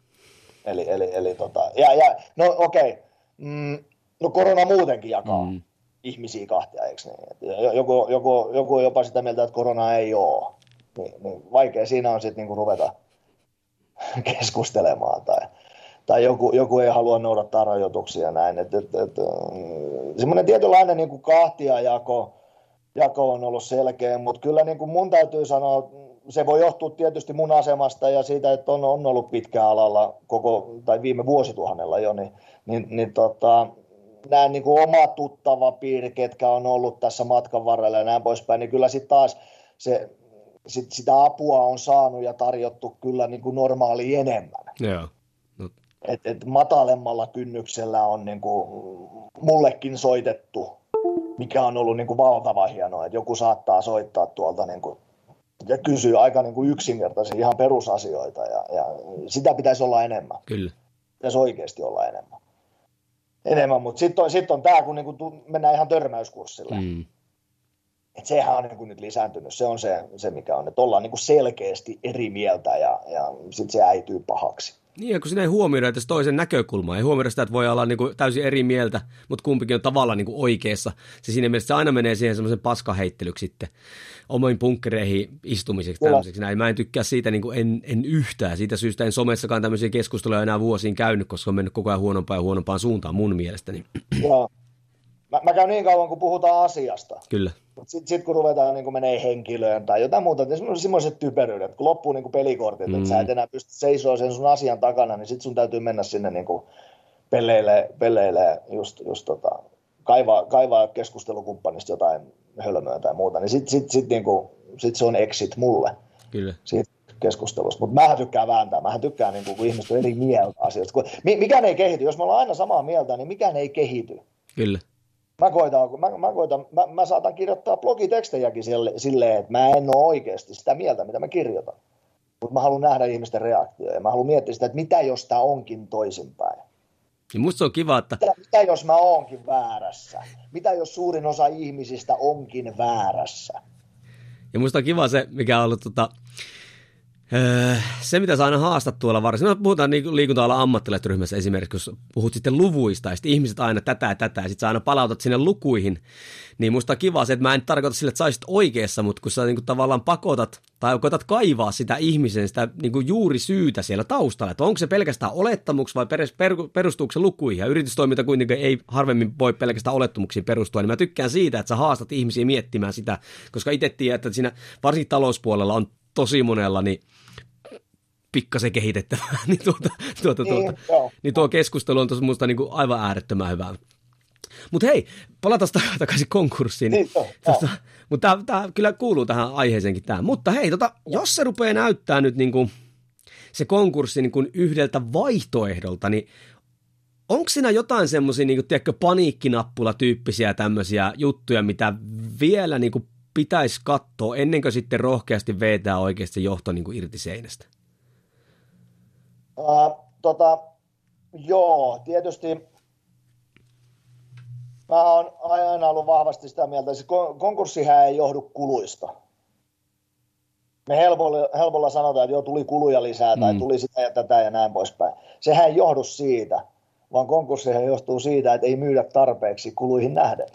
Eli, eli, eli tota, ja, ja, no okei, okay. mm, no korona muutenkin jakaa. Mm ihmisiä kahtia, eikö niin? Joku, joku, joku on jopa sitä mieltä, että korona ei ole. Niin, niin vaikea siinä on sitten niinku ruveta keskustelemaan tai, tai joku, joku ei halua noudattaa rajoituksia näin. Et, et, et, semmoinen tietynlainen niin kahtiajako jako on ollut selkeä, mutta kyllä niin kuin mun täytyy sanoa, se voi johtua tietysti mun asemasta ja siitä, että on, on ollut pitkä alalla koko, tai viime vuosituhannella jo, niin, niin, niin tota, nämä niin kuin oma tuttava piiri, ketkä on ollut tässä matkan varrella ja näin poispäin, niin kyllä sitten taas se, sit sitä apua on saanut ja tarjottu kyllä niin kuin normaali enemmän. Joo. No. Et, et matalemmalla kynnyksellä on niin kuin mullekin soitettu, mikä on ollut niin kuin valtava hienoa, että joku saattaa soittaa tuolta niin kuin ja kysyy aika niin kuin yksinkertaisia ihan perusasioita ja, ja sitä pitäisi olla enemmän. Kyllä. Pitäisi oikeasti olla enemmän enemmän, mutta sitten on, sit on tämä, kun niinku mennään ihan törmäyskurssille. Mm. Et sehän on niin kuin nyt lisääntynyt, se on se, se mikä on, että ollaan niin kuin selkeästi eri mieltä ja, ja sitten se äityy pahaksi. Niin, kun sinä ei huomioida edes toisen näkökulmaa, ei huomioida sitä, että voi olla niin kuin täysin eri mieltä, mutta kumpikin on tavallaan niin kuin oikeassa. Se siinä mielessä se aina menee siihen semmoisen paskaheittelyksi sitten, omiin punkkereihin istumiseksi tämmöiseksi. Näin. Mä en tykkää siitä niin kuin en, en yhtään. Siitä syystä en somessakaan tämmöisiä keskusteluja enää vuosiin käynyt, koska on mennyt koko ajan huonompaan ja huonompaan suuntaan mun mielestäni. Joo. Mä, mä käyn niin kauan, kun puhutaan asiasta. Kyllä. Sitten sit, kun ruvetaan niin kun menee henkilöön tai jotain muuta, niin semmoiset typeryydet, kun loppuu niin pelikortit, mm. että sä et enää pysty seisoo sen sun asian takana, niin sitten sun täytyy mennä sinne niin peleille, peleille just, just tota, kaivaa, kaivaa keskustelukumppanista jotain hölmöä tai muuta, niin sitten sit, sit, niin sit se on exit mulle. Kyllä. Siitä keskustelusta. Mutta mä tykkään vääntää. Mä tykkään, niin kun ihmiset on eri mieltä asioista. Kun, mikään ei kehity. Jos me ollaan aina samaa mieltä, niin mikään ei kehity. Kyllä. Mä, koitan, mä, mä, koitan, mä, mä saatan kirjoittaa blogitekstejäkin sille, silleen, että mä en ole oikeasti sitä mieltä, mitä mä kirjoitan. Mutta mä haluan nähdä ihmisten reaktioja ja mä haluan miettiä sitä, että mitä jos tämä onkin toisinpäin. Ja musta on kiva, että... Mitä, mitä jos mä oonkin väärässä? Mitä jos suurin osa ihmisistä onkin väärässä? Ja musta on kiva se, mikä on ollut tota, se, mitä sä aina haastat tuolla varsin, puhutaan niin liikunta-alan ammattilaisryhmässä esimerkiksi, kun puhut sitten luvuista, ja sitten ihmiset aina tätä ja tätä, ja sitten sä aina palautat sinne lukuihin, niin musta on kiva se, että mä en tarkoita sille, että sä oikeassa, mutta kun sä niin kuin tavallaan pakotat tai koetat kaivaa sitä ihmisen, sitä niin kuin juuri syytä siellä taustalla, että onko se pelkästään olettamuksi vai perustuuko se lukuihin, ja yritystoiminta kuitenkin ei harvemmin voi pelkästään olettamuksiin perustua, niin mä tykkään siitä, että sä haastat ihmisiä miettimään sitä, koska itse tiedän, että siinä varsinkin talouspuolella on tosi monella niin pikkasen kehitettävää, niin, tuota, tuota, tuota, niin, niin tuo keskustelu on tuossa minusta niin kuin aivan äärettömän hyvää. Mutta hei, palataan takaisin konkurssiin. Niin, tota, mutta tämä, tämä kyllä kuuluu tähän aiheeseenkin tämä. Mutta hei, tota, jos se rupeaa näyttää nyt niin kuin se konkurssi niin kuin yhdeltä vaihtoehdolta, niin onko siinä jotain semmoisia niin kuin, paniikkinappula-tyyppisiä tämmöisiä juttuja, mitä vielä niin kuin pitäisi katsoa ennen kuin sitten rohkeasti vetää oikeasti johto niin kuin irti seinästä? Uh, tota, joo, tietysti mä oon aina ollut vahvasti sitä mieltä, että konkurssihän ei johdu kuluista. Me helpolla, helpolla sanotaan, että joo, tuli kuluja lisää tai mm. tuli sitä ja tätä ja näin poispäin. Sehän ei johdu siitä, vaan konkurssihan johtuu siitä, että ei myydä tarpeeksi kuluihin nähden.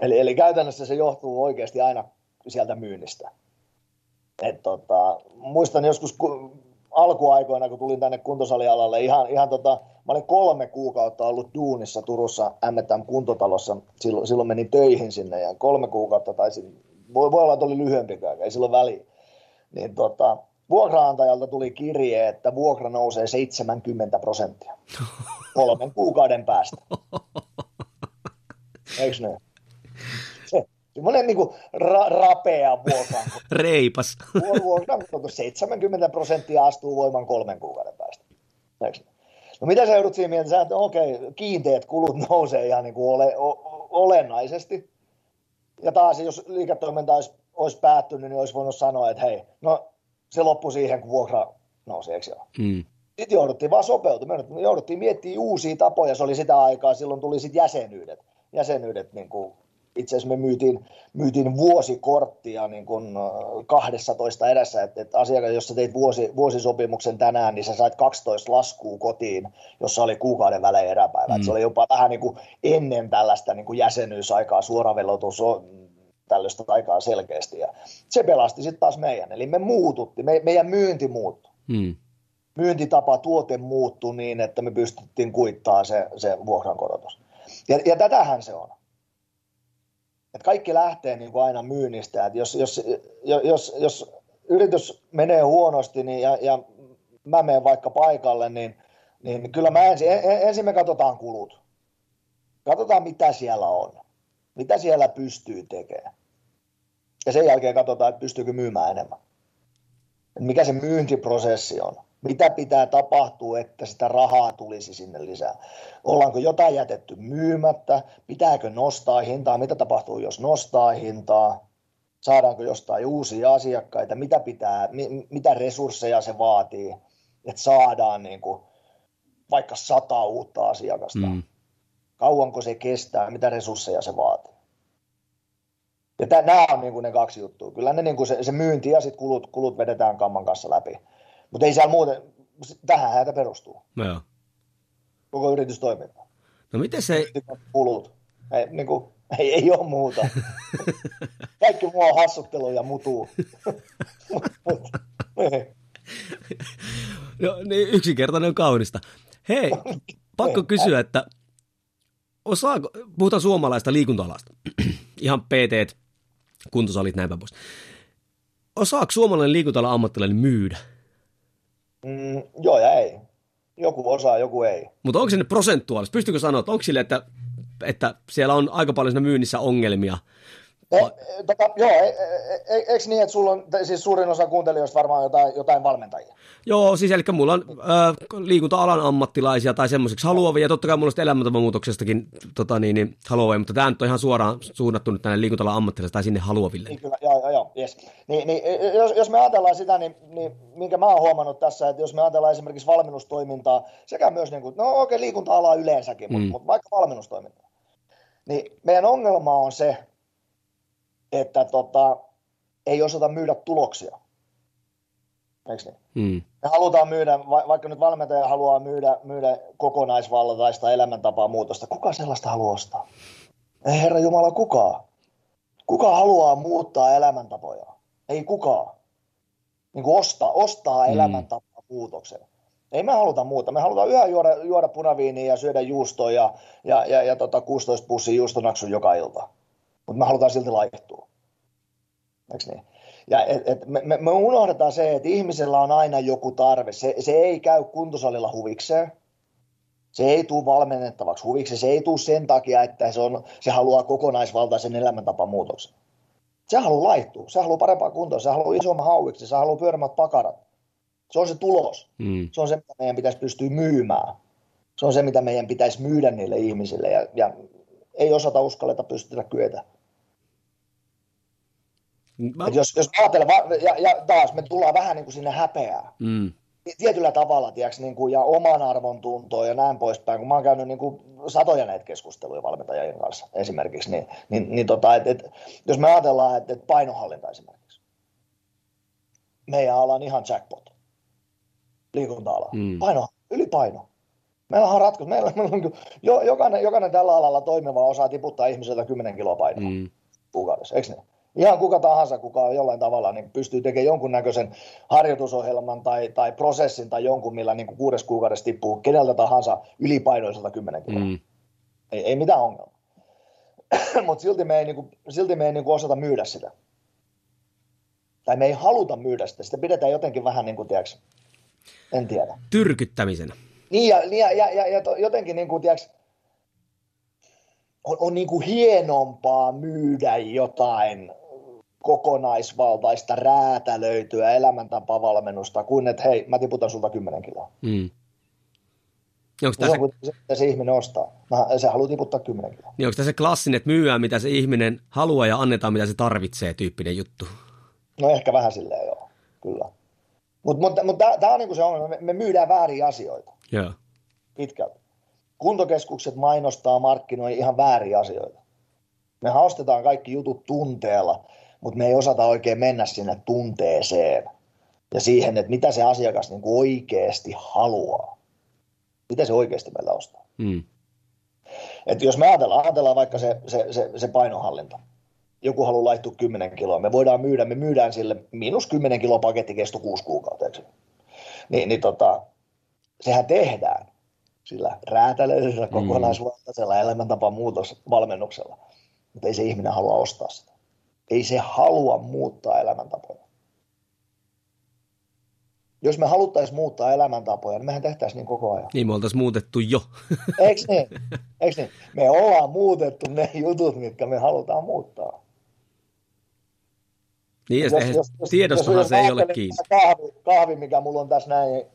Eli, eli käytännössä se johtuu oikeasti aina sieltä myynnistä. Et tota, muistan joskus alkuaikoina, kun tulin tänne kuntosalialalle, ihan, ihan tota, mä olin kolme kuukautta ollut duunissa Turussa M&M kuntotalossa, silloin, silloin menin töihin sinne ja kolme kuukautta, tai voi, voi olla, että oli lyhyempikään, ei silloin väliä. Niin tota, vuokraantajalta tuli kirje, että vuokra nousee 70 prosenttia kolmen kuukauden päästä. Eikö ne? Semmoinen niin kuin ra- rapea vuokran. Reipas. vuokran 70 prosenttia astuu voiman kolmen kuukauden päästä. Eikö? No mitä sä joudut siinä miettimään, että okei, kiinteät kulut nousee ihan niin kuin ole, o, olennaisesti. Ja taas jos liiketoiminta olisi, olisi päättynyt, niin olisi voinut sanoa, että hei, no se loppui siihen, kun vuokra nousi, eikö mm. Sitten jouduttiin vaan sopeutumaan. Me jouduttiin miettimään uusia tapoja. Se oli sitä aikaa, silloin tuli sitten jäsenyydet. Jäsenyydet niin kuin itse asiassa me myytiin, myytiin vuosikorttia niin kuin 12 edessä, että, että asiakas, jos sä teit vuosi, vuosisopimuksen tänään, niin sä sait 12 laskua kotiin, jossa oli kuukauden välein eräpäivä. Mm. se oli jopa vähän niin kuin ennen tällaista niin kuin jäsenyysaikaa, suoravelotus on tällaista aikaa selkeästi. Ja se pelasti sitten taas meidän, eli me muututti, me, meidän myynti muuttui. Mm. Myyntitapa, tuote muuttui niin, että me pystyttiin kuittaa se, se vuokrankorotus. Ja, ja tätähän se on että kaikki lähtee niin kuin aina myynnistä. Että jos, jos, jos, jos yritys menee huonosti niin, ja, ja mä menen vaikka paikalle, niin, niin kyllä mä ensin, ensin me katsotaan kulut. Katsotaan, mitä siellä on. Mitä siellä pystyy tekemään. Ja sen jälkeen katsotaan, että pystyykö myymään enemmän. Mikä se myyntiprosessi on mitä pitää tapahtua, että sitä rahaa tulisi sinne lisää. Ollaanko jotain jätetty myymättä, pitääkö nostaa hintaa, mitä tapahtuu, jos nostaa hintaa, saadaanko jostain uusia asiakkaita, mitä, pitää, mitä resursseja se vaatii, että saadaan niin kuin vaikka sata uutta asiakasta. Mm. Kauanko se kestää, mitä resursseja se vaatii. Ja tää, nämä on niin kuin ne kaksi juttua. Kyllä ne niin kuin se, se myynti ja sitten kulut, kulut vedetään kamman kanssa läpi. Mutta ei siellä muuten, tähän hätä perustuu. Joo. Koko yritystoiminta. No miten se... Kulut. Ei, niin kuin, ei, ei ole muuta. Kaikki muu on hassuttelu ja mutuu. no, niin yksinkertainen on kaunista. Hei, pakko kysyä, että osaako, puhutaan suomalaista liikunta-alasta, ihan PT, kuntosalit, näinpä pois. Osaako suomalainen liikunta ammattilainen myydä? Mm, joo ja ei. Joku osaa, joku ei. Mutta onko se ne prosentuaalista? Pystyykö sanoa, että onko sille, että, että siellä on aika paljon siinä myynnissä ongelmia, tota, joo, e, e, e, eikö niin, että sulla on, siis suurin osa kuuntelijoista varmaan jotain, jotain valmentajia? Joo, siis eli mulla on äh, liikunta-alan ammattilaisia tai semmoiseksi haluavia, ja totta kai mulla on elämäntavan tota, niin, niin, haluavia, mutta tämä nyt on ihan suoraan suunnattu nyt tänne liikunta-alan ammattilaisille tai sinne haluaville. Niin kyllä, joo, joo, joo, yes. Niin, niin, jos, jos me ajatellaan sitä, niin, niin minkä mä oon huomannut tässä, että jos me ajatellaan esimerkiksi valmennustoimintaa, sekä myös, niin kuin, no okay, liikunta-alaa yleensäkin, mm. mutta, mutta vaikka valmennustoimintaa, niin meidän ongelma on se, että tota, ei osata myydä tuloksia. Eikö niin? Mm. Me halutaan myydä, vaikka nyt valmentaja haluaa myydä, myydä kokonaisvaltaista elämäntapaa muutosta, kuka sellaista haluaa ostaa? Ei herra Jumala, kukaan. Kuka haluaa muuttaa elämäntapoja? Ei kukaan. Niin kuin ostaa, ostaa mm. elämäntapaa muutoksen. Ei me haluta muuta. Me halutaan yhä juoda, juoda punaviiniä ja syödä juustoa ja, ja, ja, ja tota 16 pussia juustonaksun joka ilta mutta me halutaan silti laihtua. Eikö niin? Ja et, et me, me, me unohdetaan se, että ihmisellä on aina joku tarve. Se, se ei käy kuntosalilla huvikseen. Se ei tule valmennettavaksi huvikseen. Se ei tule sen takia, että se, on, se haluaa kokonaisvaltaisen elämäntapamuutoksen. Se haluaa laihtua. Se haluaa parempaa kuntoa. Se haluaa isomman hauiksi. Se haluaa pyörimät pakarat. Se on se tulos. Mm. Se on se, mitä meidän pitäisi pystyä myymään. Se on se, mitä meidän pitäisi myydä niille ihmisille. Ja, ja ei osata uskalleta pystytä kyetä. Mä... jos, jos ajatellaan, ja, ja, taas me tullaan vähän niin kuin sinne häpeään. Mm. Tietyllä tavalla, tiiäks, niin kuin, ja oman arvon tuntoa ja näin poispäin, kun mä oon käynyt niin kuin, satoja näitä keskusteluja valmentajien kanssa esimerkiksi, niin, niin, niin tota, et, et, jos me ajatellaan, että et painohallinta esimerkiksi, meidän ala on ihan jackpot, liikunta-ala, mm. paino, ylipaino. Meillä on ratkaisu, meillä, meillä on, jo, jokainen, jokainen tällä alalla toimiva osaa tiputtaa ihmiseltä 10 kiloa painoa mm. kuukaudessa, eikö niin? Ihan kuka tahansa, kuka on jollain tavalla, niin pystyy tekemään jonkunnäköisen harjoitusohjelman tai, tai prosessin tai jonkun, millä niin kuin kuudes kuukaudessa tippuu keneltä tahansa ylipainoiselta 10 kiloa. Mm. Ei, ei mitään ongelmaa. Mutta silti me ei, niin kuin, silti me ei niin kuin osata myydä sitä. Tai me ei haluta myydä sitä. Sitä pidetään jotenkin vähän niin kuin, tiedätkö, en tiedä. Tyrkyttämisenä. Niin, ja, ja, ja, ja, ja jotenkin niin kuin, tiedätkö, on, on niin kuin hienompaa myydä jotain kokonaisvaltaista räätälöityä elämäntapavalmennusta kuin että hei, mä tiputan sulta 10 kiloa. Mm. Onko tässä... Se, mitä se ihminen ostaa. Mä, se haluaa tiputtaa 10 kiloa. Niin onko tässä klassinen, että myyään mitä se ihminen haluaa ja annetaan mitä se tarvitsee tyyppinen juttu? No ehkä vähän silleen joo, kyllä. Mutta mut, mut, tämä on niinku se ongelma, me, me myydään väärin asioita. Joo. Pitkälti. Kuntokeskukset mainostaa, markkinoi ihan väärin asioita. Me ostetaan kaikki jutut tunteella mutta me ei osata oikein mennä sinne tunteeseen ja siihen, että mitä se asiakas niin kuin oikeasti haluaa. Mitä se oikeasti meillä ostaa. Mm. Et jos me ajatellaan, ajatellaan vaikka se, se, se, se painohallinta. Joku haluaa laittua 10 kiloa. Me voidaan myydä, me myydään sille miinus 10 kiloa paketti kesto 6 kuukautta. Niin, niin tota, sehän tehdään sillä räätälöidyllä mm. kokonaisvaltaisella elämäntapa valmennuksella. Mutta ei se ihminen halua ostaa sitä ei se halua muuttaa elämäntapoja. Jos me haluttaisiin muuttaa elämäntapoja, niin mehän tehtäisiin niin koko ajan. Niin, me oltaisiin muutettu jo. Eikö niin? Eikö niin? Me ollaan muutettu ne jutut, mitkä me halutaan muuttaa. Niin, jos, jos, jos, tiedostahan jos, se ei ole kiinni. Kahvi, kahvi, mikä mulla on tässä näin,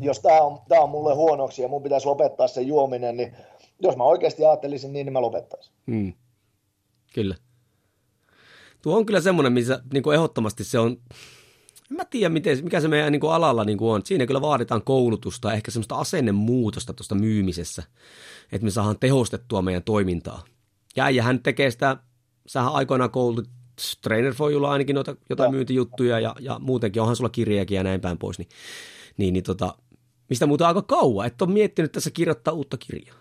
jos tämä on, tää on mulle huonoksi ja mun pitäisi lopettaa se juominen, niin jos mä oikeasti ajattelisin niin, niin mä lopettaisin. Hmm. Kyllä. Tuo on kyllä semmoinen, missä niin kuin ehdottomasti se on, en mä tiedä, miten, mikä se meidän niin kuin alalla niin kuin on. Siinä kyllä vaaditaan koulutusta, ehkä semmoista asennemuutosta tuosta myymisessä, että me saadaan tehostettua meidän toimintaa. Ja hän tekee sitä sähän aikoinaan koulutit Trainer Fojulla ainakin noita, jotain Joo. myyntijuttuja ja, ja muutenkin onhan sulla kirjaakin ja näin päin pois, niin, niin, niin tota, mistä muuta aika kauan, et ole miettinyt tässä kirjoittaa uutta kirjaa?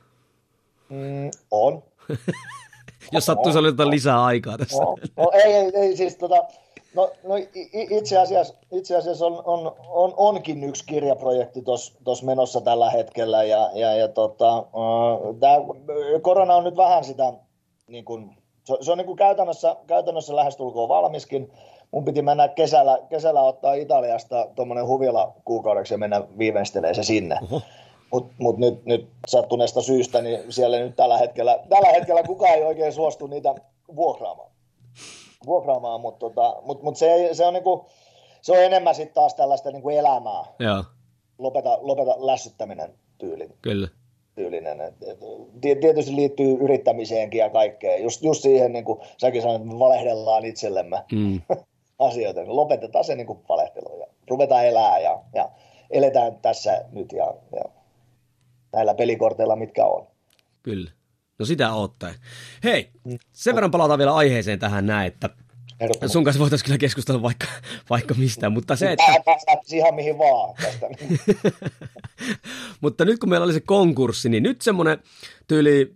Mm, on. Jos sattuisi olla lisää aikaa tässä. No, no ei, ei, ei, siis tota, no, no itse asiassa, itse asiassa on, on, on, onkin yksi kirjaprojekti tuossa menossa tällä hetkellä ja, ja, ja tota, tämä korona on nyt vähän sitä, niin kuin, se, se on niin kuin käytännössä, käytännössä lähestulkoon valmiskin. Mun piti mennä kesällä, kesällä ottaa Italiasta tuommoinen huvila kuukaudeksi ja mennä viimeistelee se sinne. Mutta mut nyt, nyt sattuneesta syystä, niin siellä nyt tällä hetkellä, tällä hetkellä kukaan ei oikein suostu niitä vuokraamaan. vuokraamaan mutta tota, mut, mut se, se, on niinku, se on enemmän sitten taas tällaista niinku elämää. Joo. Lopeta, lopeta lässyttäminen tyylin. Kyllä. Tyylinen. Et, et, tietysti liittyy yrittämiseenkin ja kaikkeen. Just, just siihen, niin kuin säkin sanoit, että me valehdellaan itsellemme mm. asioita. Lopetetaan se niin kuin valehtelu ja ruvetaan elää ja, ja eletään tässä nyt ja, ja näillä pelikorteilla, mitkä on. Kyllä. No sitä oottaa. Hei, sen verran palataan vielä aiheeseen tähän näin, että sun kanssa voitaisiin kyllä keskustella vaikka, vaikka mistä, mutta se, että... ihan mihin vaan tästä. mutta nyt kun meillä oli se konkurssi, niin nyt semmoinen tyyli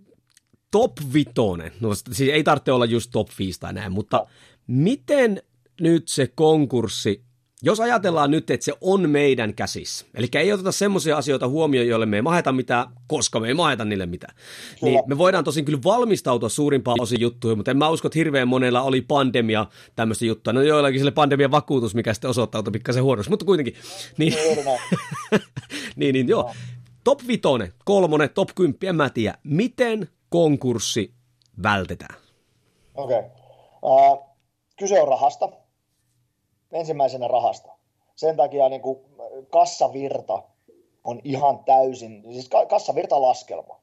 top vitonen, no siis ei tarvitse olla just top 5 tai näin, mutta no. miten nyt se konkurssi jos ajatellaan nyt, että se on meidän käsissä, eli ei oteta semmoisia asioita huomioon, joille me ei maheta mitään, koska me ei maheta niille mitään, niin me voidaan tosin kyllä valmistautua suurimpaan osin juttuihin, mutta en mä usko, että hirveän monella oli pandemia tämmöistä juttua. No joillakin sille pandemian vakuutus, mikä sitten osoittautui pikkasen huonoksi, mutta kuitenkin. Niin, niin, niin joo. Top 5, kolmonen, top 10, en mä tiedä. Miten konkurssi vältetään? Okei. Okay. Uh, kyse on rahasta ensimmäisenä rahasta. Sen takia niin kuin kassavirta on ihan täysin, siis kassavirtalaskelma.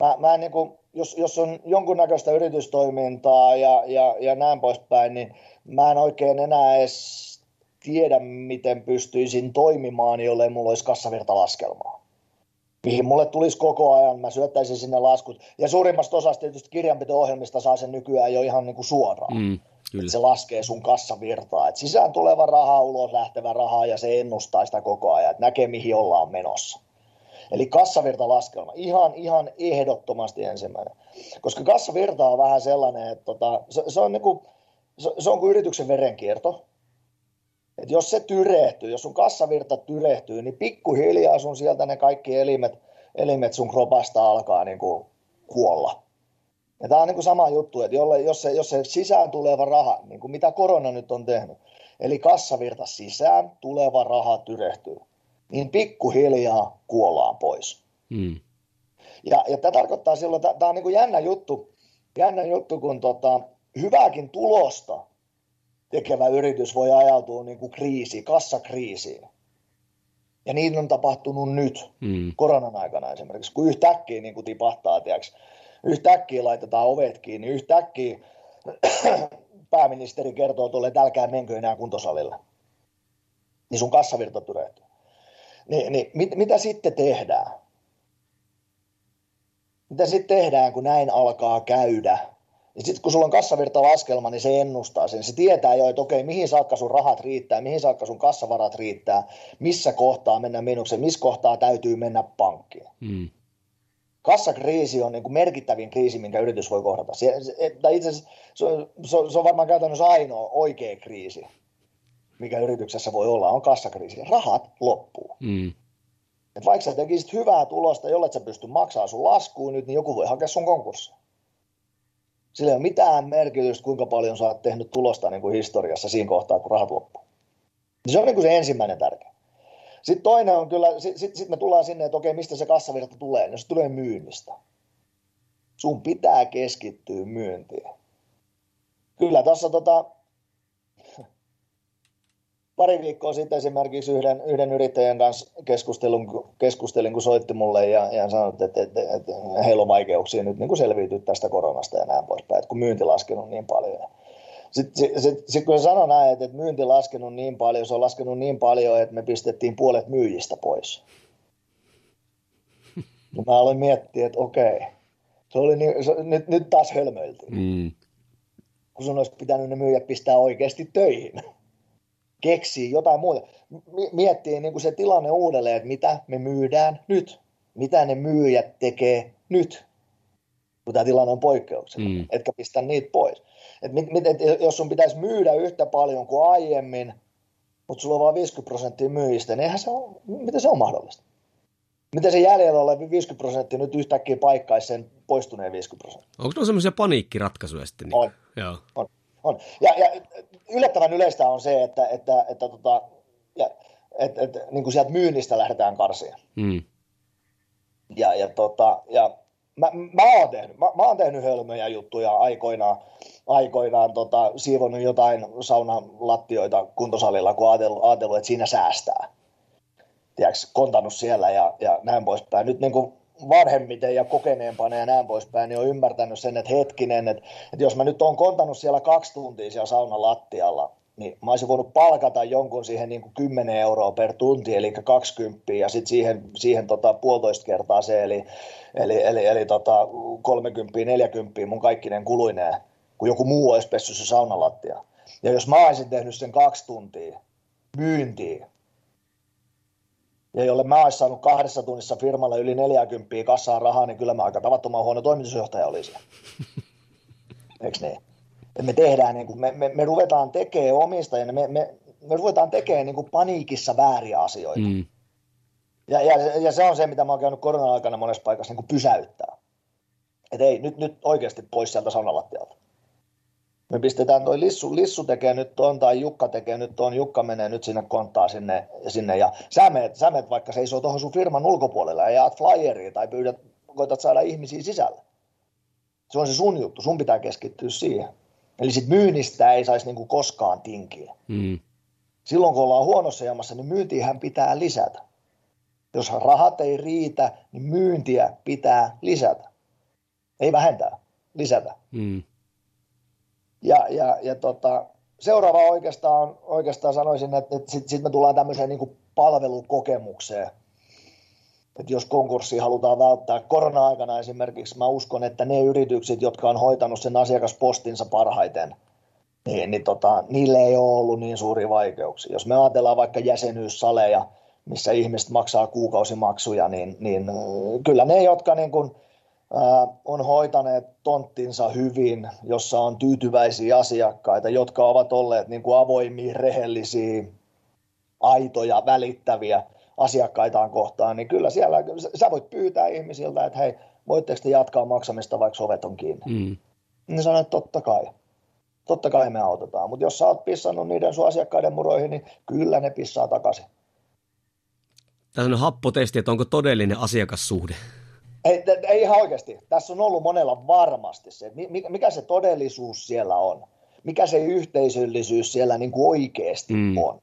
Mä, mä niin kuin, jos, jos on jonkunnäköistä yritystoimintaa ja, ja, ja näin poispäin, niin mä en oikein enää edes tiedä, miten pystyisin toimimaan, jollei mulla olisi kassavirtalaskelmaa. Mihin mulle tulisi koko ajan, mä syöttäisin sinne laskut. Ja suurimmasta osasta tietysti kirjanpito-ohjelmista saa sen nykyään jo ihan niin kuin suoraan. Mm. Kyllä. Se laskee sun kassavirtaa. Et sisään tuleva raha, ulos lähtevä raha ja se ennustaa sitä koko ajan, että näkee mihin ollaan menossa. Eli kassavirtalaskelma, ihan, ihan ehdottomasti ensimmäinen. Koska kassavirta on vähän sellainen, että tota, se, se, on niinku, se, se on kuin yrityksen verenkierto. Et jos se tyrehtyy, jos sun kassavirta tyrehtyy, niin pikkuhiljaa sun sieltä ne kaikki elimet, elimet sun kropasta alkaa niinku kuolla. Ja tämä on niin kuin sama juttu, että jolle, jos, se, jos se sisään tuleva raha, niin kuin mitä korona nyt on tehnyt, eli kassavirta sisään, tuleva raha tyrehtyy, niin pikkuhiljaa kuollaan pois. Mm. Ja, ja tämä tarkoittaa silloin, tämä on niin kuin jännä juttu, jännä juttu kun tota, hyvääkin tulosta tekevä yritys voi ajautua niin kuin kriisi, kassakriisiin. Ja niin on tapahtunut nyt, mm. koronan aikana esimerkiksi, kun yhtäkkiä niin kuin tipahtaa, tiiäks, yhtäkkiä laitetaan ovet kiinni, yhtäkkiä pääministeri kertoo tuolle, että älkää menkö enää kuntosalille. Niin sun kassavirta tyrehtyy. Niin, niin mit, mitä sitten tehdään? Mitä sitten tehdään, kun näin alkaa käydä? Ja sitten kun sulla on kassavirtalaskelma, niin se ennustaa sen. Se tietää jo, että okei, mihin saakka sun rahat riittää, mihin saakka sun kassavarat riittää, missä kohtaa mennä miinukseen, missä kohtaa täytyy mennä pankkiin. Mm kassakriisi on niin kuin merkittävin kriisi, minkä yritys voi kohdata. Se, se, itse asiassa se se, se on varmaan käytännössä ainoa oikea kriisi, mikä yrityksessä voi olla, on kassakriisi. Rahat loppuu. Mm. Et vaikka sä tekisit hyvää tulosta, jolle sä pysty maksamaan sun laskuun nyt, niin joku voi hakea sun konkurssi. Sillä ei ole mitään merkitystä, kuinka paljon sä oot tehnyt tulosta niin kuin historiassa siinä kohtaa, kun rahat loppuu. Se on niin kuin se ensimmäinen tärkeä. Sitten toinen on kyllä, sitten sit, me tullaan sinne, että okei, mistä se kassavirta tulee. No se tulee myynnistä. Sun pitää keskittyä myyntiin. Kyllä tässä tota, pari viikkoa sitten esimerkiksi yhden, yhden yrittäjän kanssa keskustelin, keskustelin kun soitti mulle ja, ja sanoi, että, että, että, että heillä on vaikeuksia nyt niin kuin selviytyä tästä koronasta ja näin poispäin, että kun myynti laskenut niin paljon. Sitten sit, sit, sit kun sanoi näin, että, että myynti laskenut niin paljon, se on laskenut niin paljon, että me pistettiin puolet myyjistä pois. Ja mä aloin miettiä, että okei, se oli niin, se, nyt, nyt taas hölmöiltiin. Mm. kun sun olisi pitänyt ne myyjät pistää oikeasti töihin. Keksii jotain muuta. Miettii niin kuin se tilanne uudelleen, että mitä me myydään nyt. Mitä ne myyjät tekee nyt, kun tämä tilanne on poikkeuksellinen. Mm. Etkä pistä niitä pois. Et mit, mit, et jos sun pitäisi myydä yhtä paljon kuin aiemmin, mutta sulla on vain 50 prosenttia myyjistä, niin eihän se ole, miten se on mahdollista? Miten se jäljellä oleva 50 prosenttia nyt yhtäkkiä paikkaisi sen poistuneen 50 prosenttia? Onko ne sellaisia paniikkiratkaisuja sitten? Niin? On. Joo. on. on. Ja, ja yllättävän yleistä on se, että, että, että, tota, ja, että, että niin kuin sieltä myynnistä lähdetään karsia. Mm. Ja, ja, tota, ja mä, mä, oon tehnyt, mä, mä oon tehnyt hölmöjä juttuja aikoinaan, aikoinaan tota, siivonnut jotain saunalattioita kuntosalilla, kun ajatellut, ajatellut että siinä säästää. Tiedätkö, kontannut siellä ja, ja näin poispäin. Nyt niin kuin vanhemmiten ja kokeneempana ja näin poispäin, niin on ymmärtänyt sen, että hetkinen, että, että jos mä nyt oon kontannut siellä kaksi tuntia siellä saunan lattialla, niin mä olisin voinut palkata jonkun siihen niin kuin 10 euroa per tunti, eli 20, ja sitten siihen, siihen tota puolitoista kertaa se, eli, eli, eli, eli tota 30, 40 mun kaikkinen kuluineen, kun joku muu olisi pessyt se saunalattia. Ja jos mä olisin tehnyt sen kaksi tuntia myyntiin, ja jolle mä olisin saanut kahdessa tunnissa firmalle yli 40 kassaan rahaa, niin kyllä mä aika tavattoman huono toimitusjohtaja olisin. Eikö niin? Me tehdään, niin kuin, me, me, me ruvetaan tekemään omistajana, me, me, me ruvetaan tekemään niin kuin paniikissa vääriä asioita. Mm. Ja, ja, ja, se on se, mitä mä oon käynyt korona-aikana monessa paikassa niin kuin pysäyttää. Että ei, nyt, nyt oikeasti pois sieltä sanalattialta. Me pistetään toi Lissu, Lissu tekee nyt ton tai Jukka tekee nyt ton, Jukka menee nyt sinne konttaa sinne, sinne ja sä meet, sä meet vaikka seisoo tuohon sun firman ulkopuolella ja jaat flyeria tai pyydät, koetat saada ihmisiä sisälle. Se on se sun juttu, sun pitää keskittyä siihen. Eli sit myynnistä ei saisi niinku koskaan tinkiä. Mm. Silloin kun ollaan huonossa jamassa, niin myyntiähän pitää lisätä. Jos rahat ei riitä, niin myyntiä pitää lisätä. Ei vähentää, lisätä. Mm. Ja, ja, ja tota, seuraava oikeastaan, oikeastaan sanoisin, että, että sitten sit me tullaan tämmöiseen niin palvelukokemukseen – että jos konkurssi halutaan välttää korona-aikana esimerkiksi, mä uskon, että ne yritykset, jotka on hoitanut sen asiakaspostinsa parhaiten, niin, niin tota, niille ei ole ollut niin suuria vaikeuksia. Jos me ajatellaan vaikka jäsenyyssaleja, missä ihmiset maksaa kuukausimaksuja, niin, niin äh, kyllä ne, jotka niin kuin, ää, äh, on hoitaneet tonttinsa hyvin, jossa on tyytyväisiä asiakkaita, jotka ovat olleet niin kuin avoimia, rehellisiä, aitoja, välittäviä, asiakkaitaan kohtaan, niin kyllä siellä sä voit pyytää ihmisiltä, että hei, voitteko te jatkaa maksamista, vaikka ovet on kiinni. Mm. Niin sanoin, että totta kai. Totta kai me autetaan, mutta jos sä oot pissannut niiden sun asiakkaiden muroihin, niin kyllä ne pissaa takaisin. Tässä on happotesti, että onko todellinen asiakassuhde. Ei, ei ihan oikeasti. Tässä on ollut monella varmasti se, mikä se todellisuus siellä on. Mikä se yhteisöllisyys siellä niin kuin oikeasti mm. on.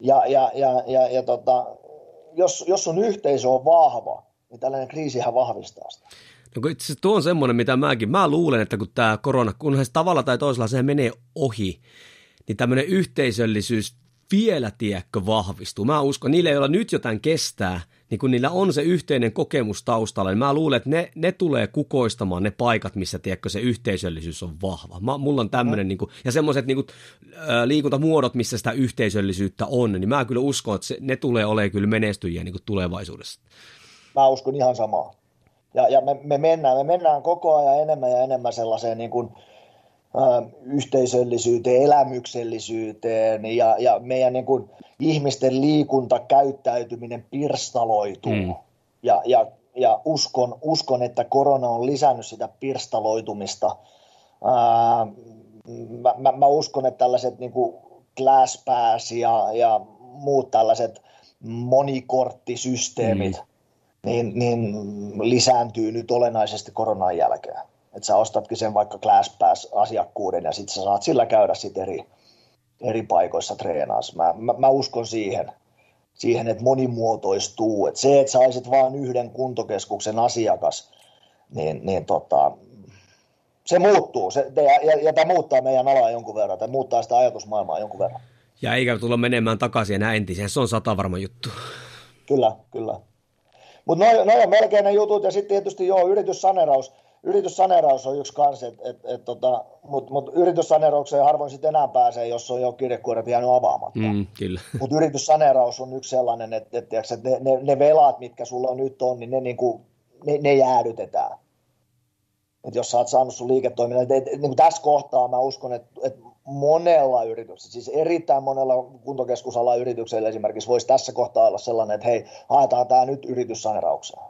Ja, ja, ja, ja, ja tota, jos, jos sun yhteisö on vahva, niin tällainen kriisihän vahvistaa sitä. No itse asiassa tuo on semmoinen, mitä mäkin, mä luulen, että kun tämä korona, kun se tavalla tai toisella se menee ohi, niin tämmöinen yhteisöllisyys vielä, tiedätkö, vahvistuu. Mä uskon, niillä, joilla nyt jotain kestää, niin kun niillä on se yhteinen kokemus taustalla, niin mä luulen, että ne, ne tulee kukoistamaan ne paikat, missä tiedätkö, se yhteisöllisyys on vahva. Mä, mulla on tämmöinen, mm. niin kuin, ja semmoiset niin liikuntamuodot, missä sitä yhteisöllisyyttä on, niin mä kyllä uskon, että se, ne tulee olemaan kyllä menestyjiä niin tulevaisuudessa. Mä uskon ihan samaa. Ja, ja me, me, mennään, me mennään koko ajan enemmän ja enemmän sellaiseen niin kuin, yhteisöllisyyteen, elämyksellisyyteen ja, ja meidän niin kuin, ihmisten liikuntakäyttäytyminen pirstaloituu. Mm. Ja, ja, ja uskon, uskon, että korona on lisännyt sitä pirstaloitumista. Ää, mä, mä, mä uskon, että tällaiset niin kuin ClassPass ja, ja muut tällaiset monikorttisysteemit mm. niin, niin lisääntyy nyt olennaisesti koronan jälkeen että sä ostatkin sen vaikka ClassPass-asiakkuuden ja sitten sä saat sillä käydä sit eri, eri paikoissa treenaassa. Mä, mä, mä uskon siihen, siihen, että monimuotoistuu. Et se, että sä olisit vain yhden kuntokeskuksen asiakas, niin, niin tota, se muuttuu. Se, ja, ja, ja tämä muuttaa meidän alaa jonkun verran, tai muuttaa sitä ajatusmaailmaa jonkun verran. Ja eikä tulla menemään takaisin enää entiseen, se on sata varma juttu. Kyllä, kyllä. Mutta noin noi on melkein ne jutut, ja sitten tietysti joo, yrityssaneraus yrityssaneeraus on yksi kanssa, et, et, et, tota, mutta mut yrityssaneeraukseen harvoin sitten enää pääsee, jos on jo kirjekuoret jäänyt avaamatta. Mm, mutta yrityssaneeraus on yksi sellainen, että et, et, et ne, ne, ne velat, mitkä sulla nyt on, niin ne, niinku, ne, ne jäädytetään. Et jos sä oot saanut sun liiketoiminnan, et, et, niin tässä kohtaa mä uskon, että et monella yrityksellä, siis erittäin monella kuntokeskusala yrityksellä esimerkiksi voisi tässä kohtaa olla sellainen, että hei, haetaan tämä nyt yrityssaneeraukseen.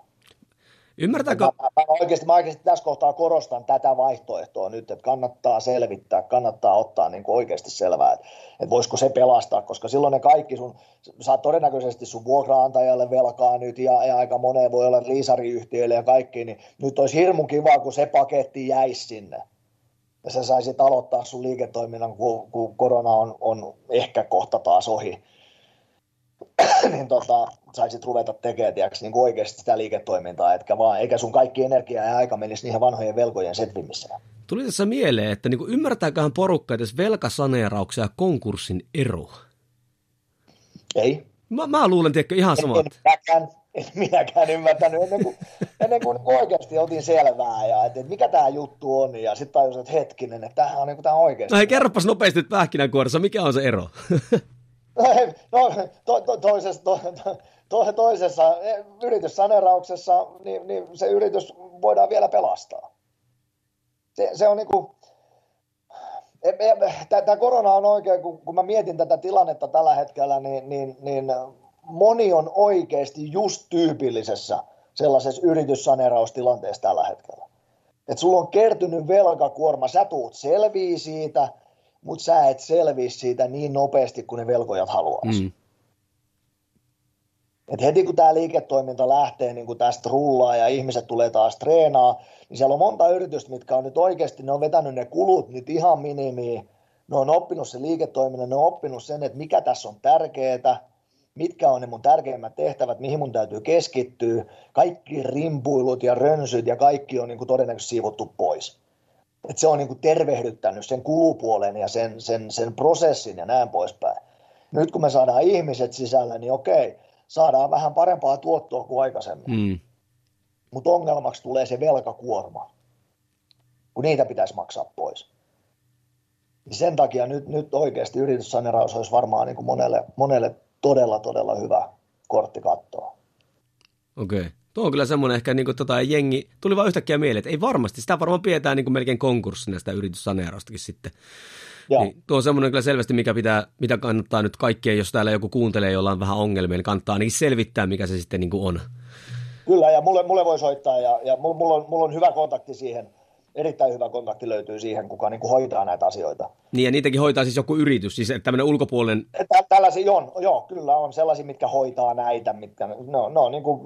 Ymmärtääkö? Mä, mä, oikeasti, mä oikeasti tässä kohtaa korostan tätä vaihtoehtoa nyt, että kannattaa selvittää, kannattaa ottaa niin kuin oikeasti selvää, että, että voisiko se pelastaa, koska silloin ne kaikki sun, saat todennäköisesti sun vuokraantajalle velkaa nyt ja, ja aika moneen voi olla liisariyhtiöille ja kaikki, niin nyt olisi hirmu kiva, kun se paketti jäisi sinne ja sä saisit aloittaa sun liiketoiminnan, kun, kun korona on, on ehkä kohta taas ohi, niin tota, saisit ruveta tekemään tiiäks, niin oikeasti sitä liiketoimintaa, etkä vaan, eikä sun kaikki energia ja aika menisi niihin vanhojen velkojen setvimiseen. Tuli tässä mieleen, että niin ymmärtääköhän porukka edes velkasaneerauksia ja konkurssin ero? Ei. Mä, mä luulen, tiedätkö, ihan samat. En, en, en minäkään ymmärtänyt ennen kuin, ennen kuin oikeasti otin selvää ja että, että mikä tämä juttu on ja sitten tajusin, että hetkinen, että tämähän on niin tämä oikeasti. No hei, kerropas nopeasti pähkinänkuoressa, mikä on se ero? no, to, to, toisessa, to, to, toisessa yrityssaneerauksessa niin, niin se yritys voidaan vielä pelastaa. Se, se on niin kuin, Tämä korona on oikein, kun, kun mä mietin tätä tilannetta tällä hetkellä, niin, niin, niin moni on oikeasti just tyypillisessä sellaisessa yrityssaneeraustilanteessa tällä hetkellä. Että sulla on kertynyt velkakuorma, sä tuut selvii siitä, mutta sä et selviä siitä niin nopeasti kuin ne velkojat haluaisi. Mm. Et heti kun tämä liiketoiminta lähtee niin kun tästä rullaa ja ihmiset tulee taas treenaa, niin siellä on monta yritystä, mitkä on nyt oikeasti, ne on vetänyt ne kulut nyt ihan minimiin. Ne on oppinut sen liiketoiminnan, ne on oppinut sen, että mikä tässä on tärkeää, mitkä on ne mun tärkeimmät tehtävät, mihin mun täytyy keskittyä. Kaikki rimpuilut ja rönsyt ja kaikki on niin kuin todennäköisesti siivottu pois. Et se on niin kuin tervehdyttänyt sen kulupuolen ja sen, sen, sen prosessin ja näin poispäin. Nyt kun me saadaan ihmiset sisällä, niin okei, saadaan vähän parempaa tuottoa kuin aikaisemmin. Mm. Mutta ongelmaksi tulee se velkakuorma, kun niitä pitäisi maksaa pois. Niin sen takia nyt, nyt oikeasti yrityssaneraus olisi varmaan niin kuin monelle, monelle todella, todella hyvä kortti kattoa. Okei. Okay. Tuo on kyllä semmoinen ehkä, niin kuin, tota, jengi, tuli vaan yhtäkkiä mieleen, että ei varmasti, sitä varmaan pidetään niin kuin melkein konkurssina sitä yrityssaneeraustakin sitten. Niin, tuo on semmoinen kyllä selvästi, mikä pitää, mitä kannattaa nyt kaikkien, jos täällä joku kuuntelee, jolla on vähän ongelmia, niin kannattaa ainakin selvittää, mikä se sitten niin kuin on. Kyllä, ja mulle, mulle voi soittaa, ja, ja mulla, on, mulla on hyvä kontakti siihen, erittäin hyvä kontakti löytyy siihen, kuka niin kuin hoitaa näitä asioita. Niin, ja niitäkin hoitaa siis joku yritys, siis tämmöinen ulkopuolinen... Tällaisia on, joo, kyllä on sellaisia, mitkä hoitaa näitä, mitkä, no, no niin kuin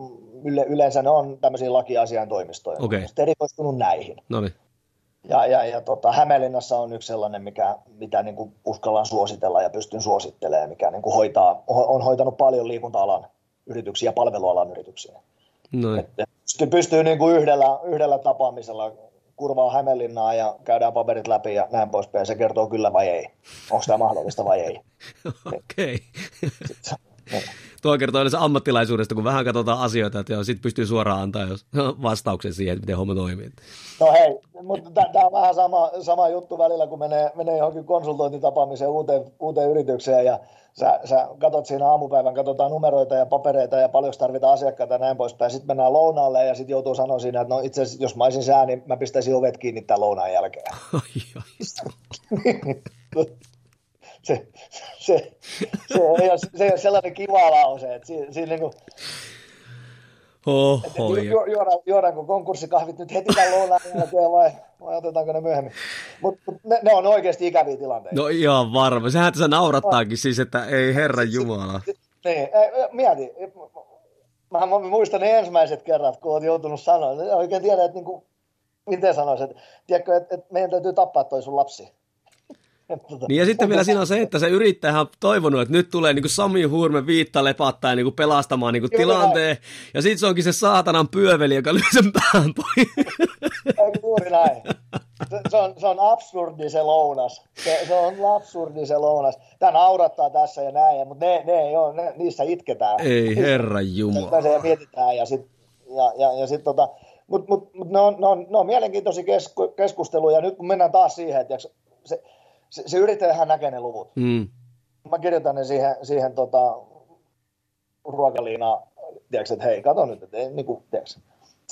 yle, yleensä ne on tämmöisiä lakiasiantoimistoja. Okei. Okay. erikoistunut näihin. No niin. Ja, ja, ja tota, Hämeenlinnassa on yksi sellainen, mikä, mitä niin kuin uskallan suositella ja pystyn suosittelemaan, mikä niin kuin hoitaa, on hoitanut paljon liikunta-alan yrityksiä ja palvelualan yrityksiä. No. Et, pystyy, pystyy niin kuin yhdellä, yhdellä tapaamisella kurvaa Hämeenlinnaa ja käydään paperit läpi ja näin poispäin. Se kertoo kyllä vai ei. Onko tämä mahdollista vai ei. Okei. Okay. Tuo kertoo yleensä ammattilaisuudesta, kun vähän katsotaan asioita, että joo, sitten pystyy suoraan antaa jos vastauksen siihen, että miten homma toimii. No hei, mutta tämä on vähän sama, sama juttu välillä, kun menee, menee johonkin konsultointitapaamiseen uuteen, uuteen yritykseen ja sä, sä katot siinä aamupäivän, katsotaan numeroita ja papereita ja paljon tarvitaan asiakkaita ja näin poispäin. Sitten mennään lounaalle ja sitten joutuu sanoa siinä, että no itse asiassa jos mä olisin sää, niin mä pistäisin ovet kiinni tämän lounaan jälkeen. Ai, se, se, se, ei ole, se ei ole sellainen kiva lause, että siinä, siinä niin kuin, Oho, että ju, juodaan, juodaanko konkurssikahvit nyt heti tämän lounaan jälkeen vai, vai otetaanko ne myöhemmin. Mutta mut ne, ne, on oikeasti ikäviä tilanteita. No ihan varma. Sehän tässä naurattaakin siis, että ei herran jumala. Niin, mieti. Mä, mä muistan ne ensimmäiset kerrat, kun olet joutunut sanoa. Oikein tiedä, että niin kuin, miten sanoisin. Että, tiedätkö, että, että meidän täytyy tappaa toi sun lapsi. Niin ja sitten vielä siinä on se, että se yrittäjä on toivonut, että nyt tulee niin kuin Sami Hurme viitta lepattaa niin kuin pelastamaan niin kuin tilanteen. Ja sitten se onkin se saatanan pyöveli, joka lyö sen pään pois. Juuri näin. Se, se, on, se on absurdi se lounas. Se, se on absurdi se lounas. Tämä naurattaa tässä ja näin, mutta ne, ne ei ole, ne, niissä itketään. Ei herra jumala. Se mietitään ja sitten ja, ja, ja sit tota, Mutta mut, mut ne, on, ne, on, ne on mielenkiintoisia kesku, keskusteluja. Nyt kun mennään taas siihen, että se, se, se, yrittäjähän näkee ne luvut. Mm. Mä kirjoitan ne siihen, siihen tota, ruokaliinaan, tiedätkö, että hei, kato nyt, että ei, niin kuin, tiedätkö,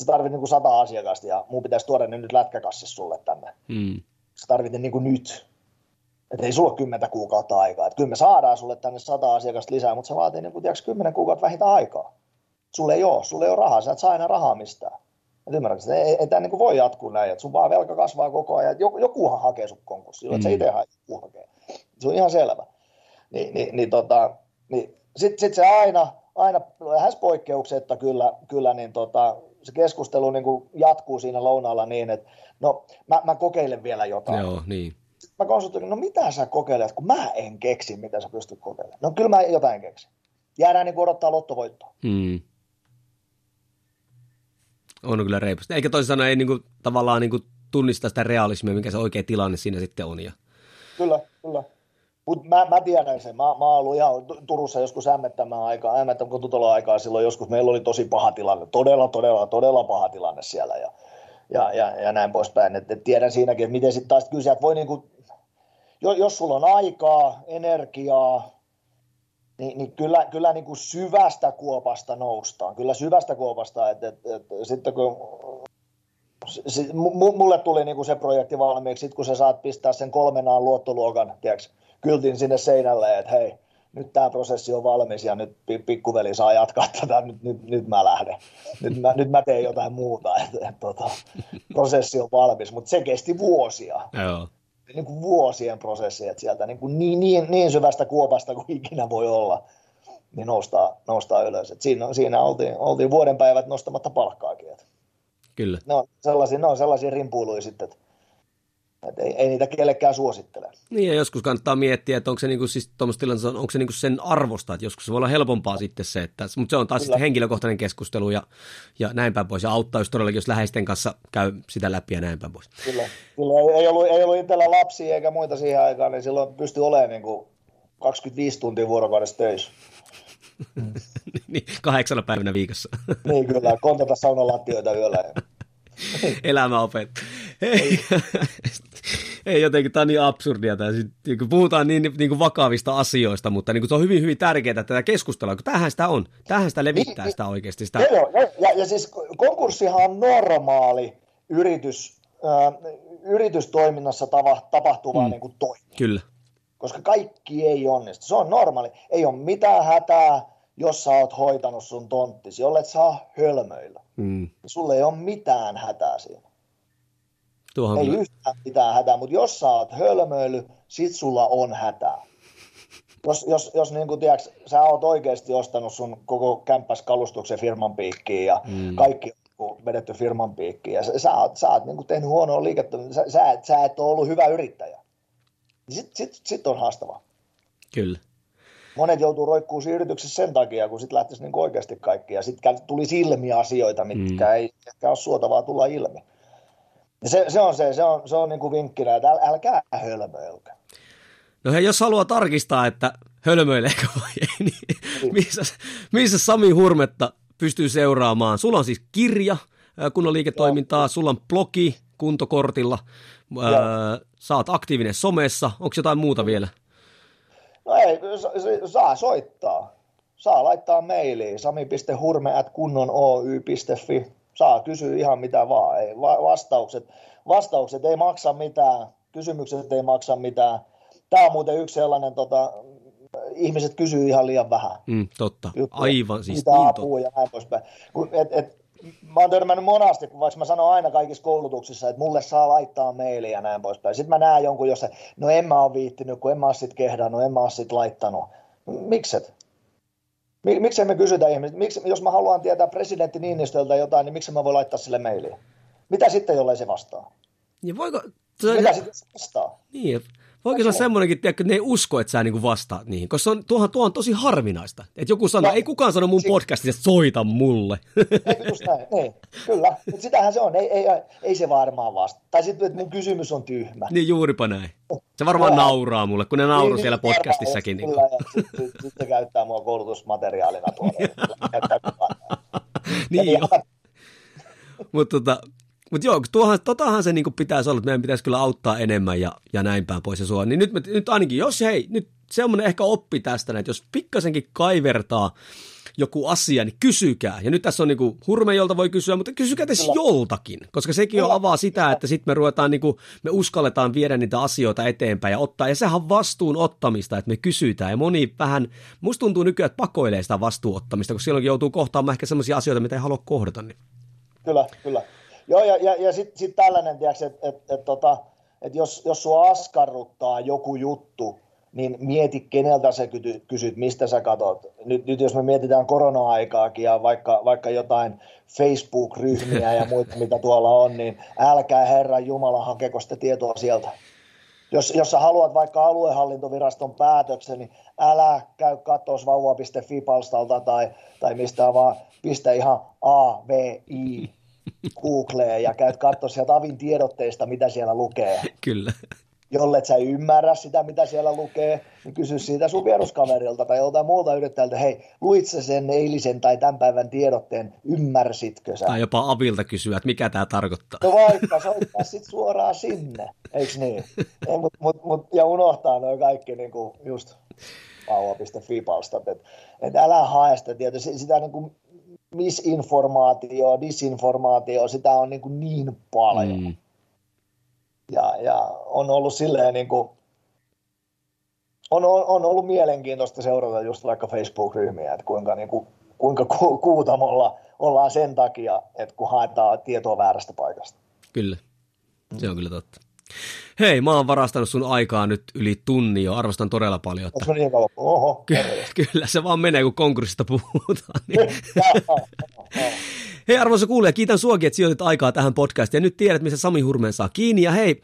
sä tarvit niin kuin sata asiakasta ja mun pitäisi tuoda ne nyt lätkäkassissa sulle tänne. Mm. Sä tarvit ne niin kuin nyt. Että ei sulla ole kymmentä kuukautta aikaa. Että kyllä me saadaan sulle tänne sata asiakasta lisää, mutta se vaatii niin kuin, tiedätkö, kymmenen kuukautta vähintään aikaa. Sulle ei ole, sulle ei ole rahaa, sä et saa aina rahaa mistään. Et ymmärrätkö, ei, ei, ei tämä niin voi jatkuu näin, että sun vaan velka kasvaa koko ajan, että jokuhan hakee sun konkurssiin, että mm. sä itse joku hakee. Se on ihan selvä. Ni, niin, niin, tota, niin sitten sit se aina, aina lähes poikkeuksetta kyllä, kyllä niin tota, se keskustelu niin kuin jatkuu siinä lounaalla niin, että no mä, mä kokeilen vielä jotain. Joo, niin. Sitten mä konsultoin, no mitä sä kokeilet, kun mä en keksi, mitä sä pystyt kokeilemaan. No kyllä mä jotain keksin. Jäädään niin odottaa lottovoittoa. Mm. On kyllä reipasta. Eikä toisin sanoen ei niin kuin, tavallaan niin kuin tunnista sitä realismia, mikä se oikea tilanne siinä sitten on. Ja... Kyllä, kyllä. Mutta mä, mä, tiedän sen. Mä, mä oon ollut ihan Turussa joskus ämmettämään aikaa, ämmettämään kun tutolla aikaa silloin joskus. Meillä oli tosi paha tilanne, todella, todella, todella paha tilanne siellä ja, ja, ja, ja näin poispäin. Et, et tiedän siinäkin, miten sitten taas kysyä, että voi niinku, jos sulla on aikaa, energiaa, niin, niin kyllä, kyllä niin kuin syvästä kuopasta noustaan. Kyllä syvästä kuopasta, että, että, että sitten kun mulle tuli niin kuin se projekti valmiiksi, sit kun sä saat pistää sen kolmenaan luottoluokan, tiedätkö, kyltin sinne seinälle, että hei, nyt tämä prosessi on valmis ja nyt pikkuveli saa jatkaa tätä, nyt, nyt, nyt mä lähden. Nyt mä, nyt mä teen jotain muuta, että et, tota, prosessi on valmis, mutta se kesti vuosia. Joo. Niin kuin vuosien prosessi, että sieltä niin, kuin niin, niin, niin syvästä kuopasta kuin ikinä voi olla, niin noustaa, noustaa ylös. Et siinä, siinä oltiin, oltiin vuoden päivät nostamatta palkkaakin. Et. Kyllä. Ne on sellaisia, ne on sellaisia rimpuiluja sitten, että et ei, ei, niitä kellekään suosittele. Niin ja joskus kannattaa miettiä, että onko se, niinku, siis, onko se niinku sen arvosta, että joskus se voi olla helpompaa sitten se, että, mutta se on taas sitten henkilökohtainen keskustelu ja, ja näin päin pois. Ja auttaa jos todellakin, jos läheisten kanssa käy sitä läpi ja näin päin pois. Kyllä, Kyllä ei, ollut, ei ollut itsellä lapsia eikä muita siihen aikaan, niin silloin pystyi olemaan niin kuin 25 tuntia vuorokaudessa töissä. niin, kahdeksalla päivänä viikossa. niin kyllä, kontata saunan lattioita yöllä. Elämä opet. Ei, ei jotenkin, tämä on niin absurdia. Tämä. Niin kun puhutaan niin, niin kuin vakavista asioista, mutta niin kuin se on hyvin, hyvin tärkeää tätä keskustelua, kun tähän sitä on. Tähän sitä levittää niin, sitä oikeasti. Sitä... Joo, ja, ja, ja siis konkurssihan on normaali yritys, äh, yritystoiminnassa tava, tapahtuvaa mm. niin kuin toimi. Kyllä. Koska kaikki ei onnistu. Se on normaali. Ei ole mitään hätää, jos sä oot hoitanut sun tonttisi, jollet saa hölmöillä. Mm. Sulle ei ole mitään hätää siinä. Tuohon ei kyllä. yhtään mitään hätää, mutta jos sä oot hölmöily, sit sulla on hätää. Jos, jos, jos niin kuin, tiedätkö, sä oot oikeasti ostanut sun koko kämppäs kalustuksen firman piikkiin ja mm. kaikki on vedetty firman piikkiin ja sä, sä oot, sä oot niin kuin tehnyt huonoa liikettä, sä, sä, et, sä et ole ollut hyvä yrittäjä. Sitten sit, sit on haastavaa. Kyllä monet joutuu roikkuun siinä yrityksessä sen takia, kun sitten lähtisi niin oikeasti kaikki. Ja sitten tuli ilmi asioita, mitkä mm. ei ehkä ole suotavaa tulla ilmi. Ja se, se on se, se on, se on niin kuin vinkkinä, että äl, älkää hölmöilkää. No hei, jos haluaa tarkistaa, että hölmöileekö vai ei, niin, niin. Missä, missä Sami Hurmetta pystyy seuraamaan? Sulla on siis kirja kunnon liiketoimintaa, sulla on blogi kuntokortilla, Ää, sä oot aktiivinen somessa, onko jotain muuta vielä? No ei, saa soittaa. Saa laittaa mailiin sami.hurme.kunnonoy.fi. Saa kysyä ihan mitä vaan. Ei, vastaukset, vastaukset ei maksa mitään, kysymykset ei maksa mitään. Tämä on muuten yksi sellainen, tota, ihmiset kysyy ihan liian vähän. Mm, totta, Juttu, aivan siis. Mitä niin apua ja näin poispäin. Et, et, mä oon törmännyt monasti, kun vaikka mä sanon aina kaikissa koulutuksissa, että mulle saa laittaa mailia ja näin poispäin. Sitten mä näen jonkun, jossa, no en mä ole viittinyt, kun en mä ole sit kehdannut, en mä ole sit laittanut. Mikset? Miksi me kysytä ihmiset, miksi, jos mä haluan tietää presidentti Niinistöltä jotain, niin miksi mä voin laittaa sille mailia? Mitä sitten, jollei se vastaa? Ja voiko... Mitä sitten vastaa? Niin, Voiko olla semmoinenkin, että ne ei usko, että sä niinku vastaat niihin, koska se on, tuohan, tuo on tosi harvinaista. Että joku sanoo, no, ei kukaan sano mun si- podcastissa, että soita mulle. Ei, just näin, niin, kyllä. Mutta sitähän se on, ei, ei, ei se varmaan vasta. Tai sitten, että mun kysymys on tyhmä. Niin juuripa näin. Se varmaan Kyllä. nauraa mulle, kun ne nauruu niin, siellä niin, podcastissakin. Niin kyllä, ja sitten sit, sit käyttää mua koulutusmateriaalina tuolla. niin, joo. Mutta tota, mut joo, tuohan, totahan se niinku pitäisi olla, että meidän pitäisi kyllä auttaa enemmän ja, ja näin päin pois ja sua. Niin nyt, me, nyt ainakin, jos hei, nyt semmoinen ehkä oppi tästä, että jos pikkasenkin kaivertaa joku asia, niin kysykää. Ja nyt tässä on niinku hurme, jolta voi kysyä, mutta kysykää tässä joltakin, koska sekin on avaa sitä, että sitten me ruvetaan, niinku, me uskalletaan viedä niitä asioita eteenpäin ja ottaa. Ja sehän on vastuun ottamista, että me kysytään. Ja moni vähän, musta tuntuu nykyään, että pakoilee sitä vastuunottamista, koska silloin joutuu kohtaamaan ehkä sellaisia asioita, mitä ei halua kohdata. Niin. Kyllä, kyllä. Joo, ja, ja, ja sitten sit tällainen, että et, et, tota, et jos, jos sua askarruttaa joku juttu, niin mieti, keneltä sä kysyt, mistä sä katot. Nyt, nyt jos me mietitään korona-aikaakin ja vaikka, vaikka jotain Facebook-ryhmiä ja muita, mitä tuolla on, niin älkää Herran Jumala hakeko sitä tietoa sieltä. Jos, jos sä haluat vaikka aluehallintoviraston päätöksen, niin älä käy katsoa vauva.fi-palstalta tai, tai mistä vaan pistä ihan A, V, I, Googleen ja käyt katsoa sieltä avin tiedotteista, mitä siellä lukee. Kyllä jollet sä ymmärrä sitä, mitä siellä lukee, niin kysy siitä sun vieruskaverilta tai joltain muulta yrittäjältä, hei, luit sä sen eilisen tai tämän päivän tiedotteen, ymmärsitkö sä? Tai jopa avilta kysyä, että mikä tämä tarkoittaa. No vaikka, soittaa sitten suoraan sinne, eikö niin? Ei, mut, mut, mut, ja unohtaa noin kaikki niin kuin just vauva.fi-palstat, että et älä hae sitä tietoa, sitä niin kuin misinformaatio, disinformaatio, sitä on niin, kuin niin paljon. Mm ja, ja on ollut silleen niin kuin, on, on, on, ollut mielenkiintoista seurata just vaikka Facebook-ryhmiä, että kuinka, niin kuin, kuinka ku, kuutamolla ollaan sen takia, että kun haetaan tietoa väärästä paikasta. Kyllä, se on kyllä totta. Hei, mä oon varastanut sun aikaa nyt yli tunnin jo, arvostan todella paljon. Että... Onko niin kauan? Oho, Ky- kyllä, se vaan menee, kun konkurssista puhutaan. Niin. Hei arvoisa kuulija, kiitän suokin, että sijoitit aikaa tähän podcastiin ja nyt tiedät, missä Sami Hurmeen saa kiinni. Ja hei,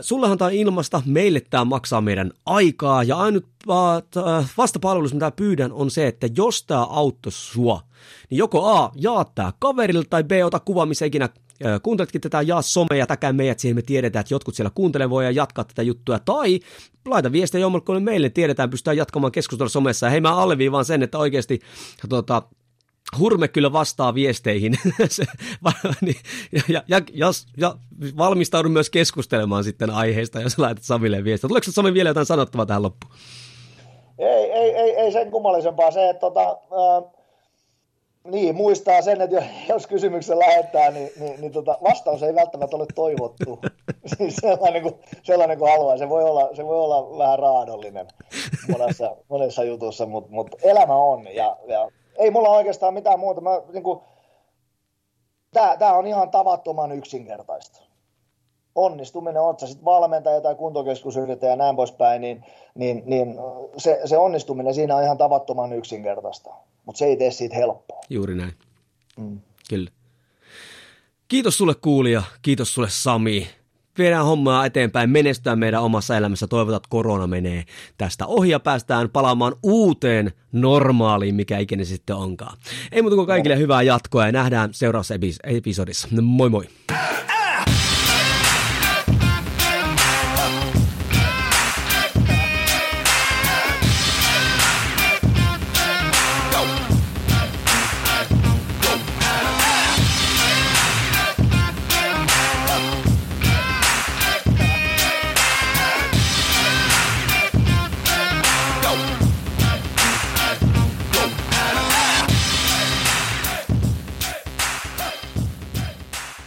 sullehan tämä ilmasta, meille tämä maksaa meidän aikaa ja ainut vastapalvelus, mitä pyydän, on se, että jos tämä auttaisi sua, niin joko A, jaa tämä kaverille, tai B, ota kuva, missä ikinä kuunteletkin tätä, jaa some ja täkää meidät siihen, me tiedetään, että jotkut siellä kuuntelee voi ja jatkaa tätä juttua, tai laita viestiä jommalkoille meille, tiedetään, pystytään jatkamaan keskustelua somessa, ja hei mä alleviivaan sen, että oikeasti tota, Hurme kyllä vastaa viesteihin niin, ja, ja, ja, jos, ja valmistaudun myös keskustelemaan sitten aiheesta, jos laitat Samille viestiä. Tuleeko Sami vielä jotain sanottavaa tähän loppuun? Ei, ei, ei, ei sen kummallisempaa se, että tota, äh, niin, muistaa sen, että jos kysymyksen lähettää, niin, niin, niin tota, vastaus ei välttämättä ole toivottu. siis sellainen kuin, sellainen kuin haluaa. Se voi, olla, se voi olla vähän raadollinen monessa, monessa jutussa, mutta, mutta elämä on. Ja, ja ei mulla oikeastaan mitään muuta. Mä, niin kuin, tää, tää on ihan tavattoman yksinkertaista. Onnistuminen on, sä sitten valmentaja tai kuntokeskusyrittäjä ja näin poispäin, niin, niin, niin se, se onnistuminen siinä on ihan tavattoman yksinkertaista. Mutta se ei tee siitä helppoa. Juuri näin. Mm. Kyllä. Kiitos sulle kuulija, kiitos sulle Sami viedään hommaa eteenpäin, menestyä meidän omassa elämässä. Toivotaan, että korona menee tästä ohi ja päästään palaamaan uuteen normaaliin, mikä ikinä sitten onkaan. Ei muuta kuin kaikille hyvää jatkoa ja nähdään seuraavassa episodissa. Moi moi!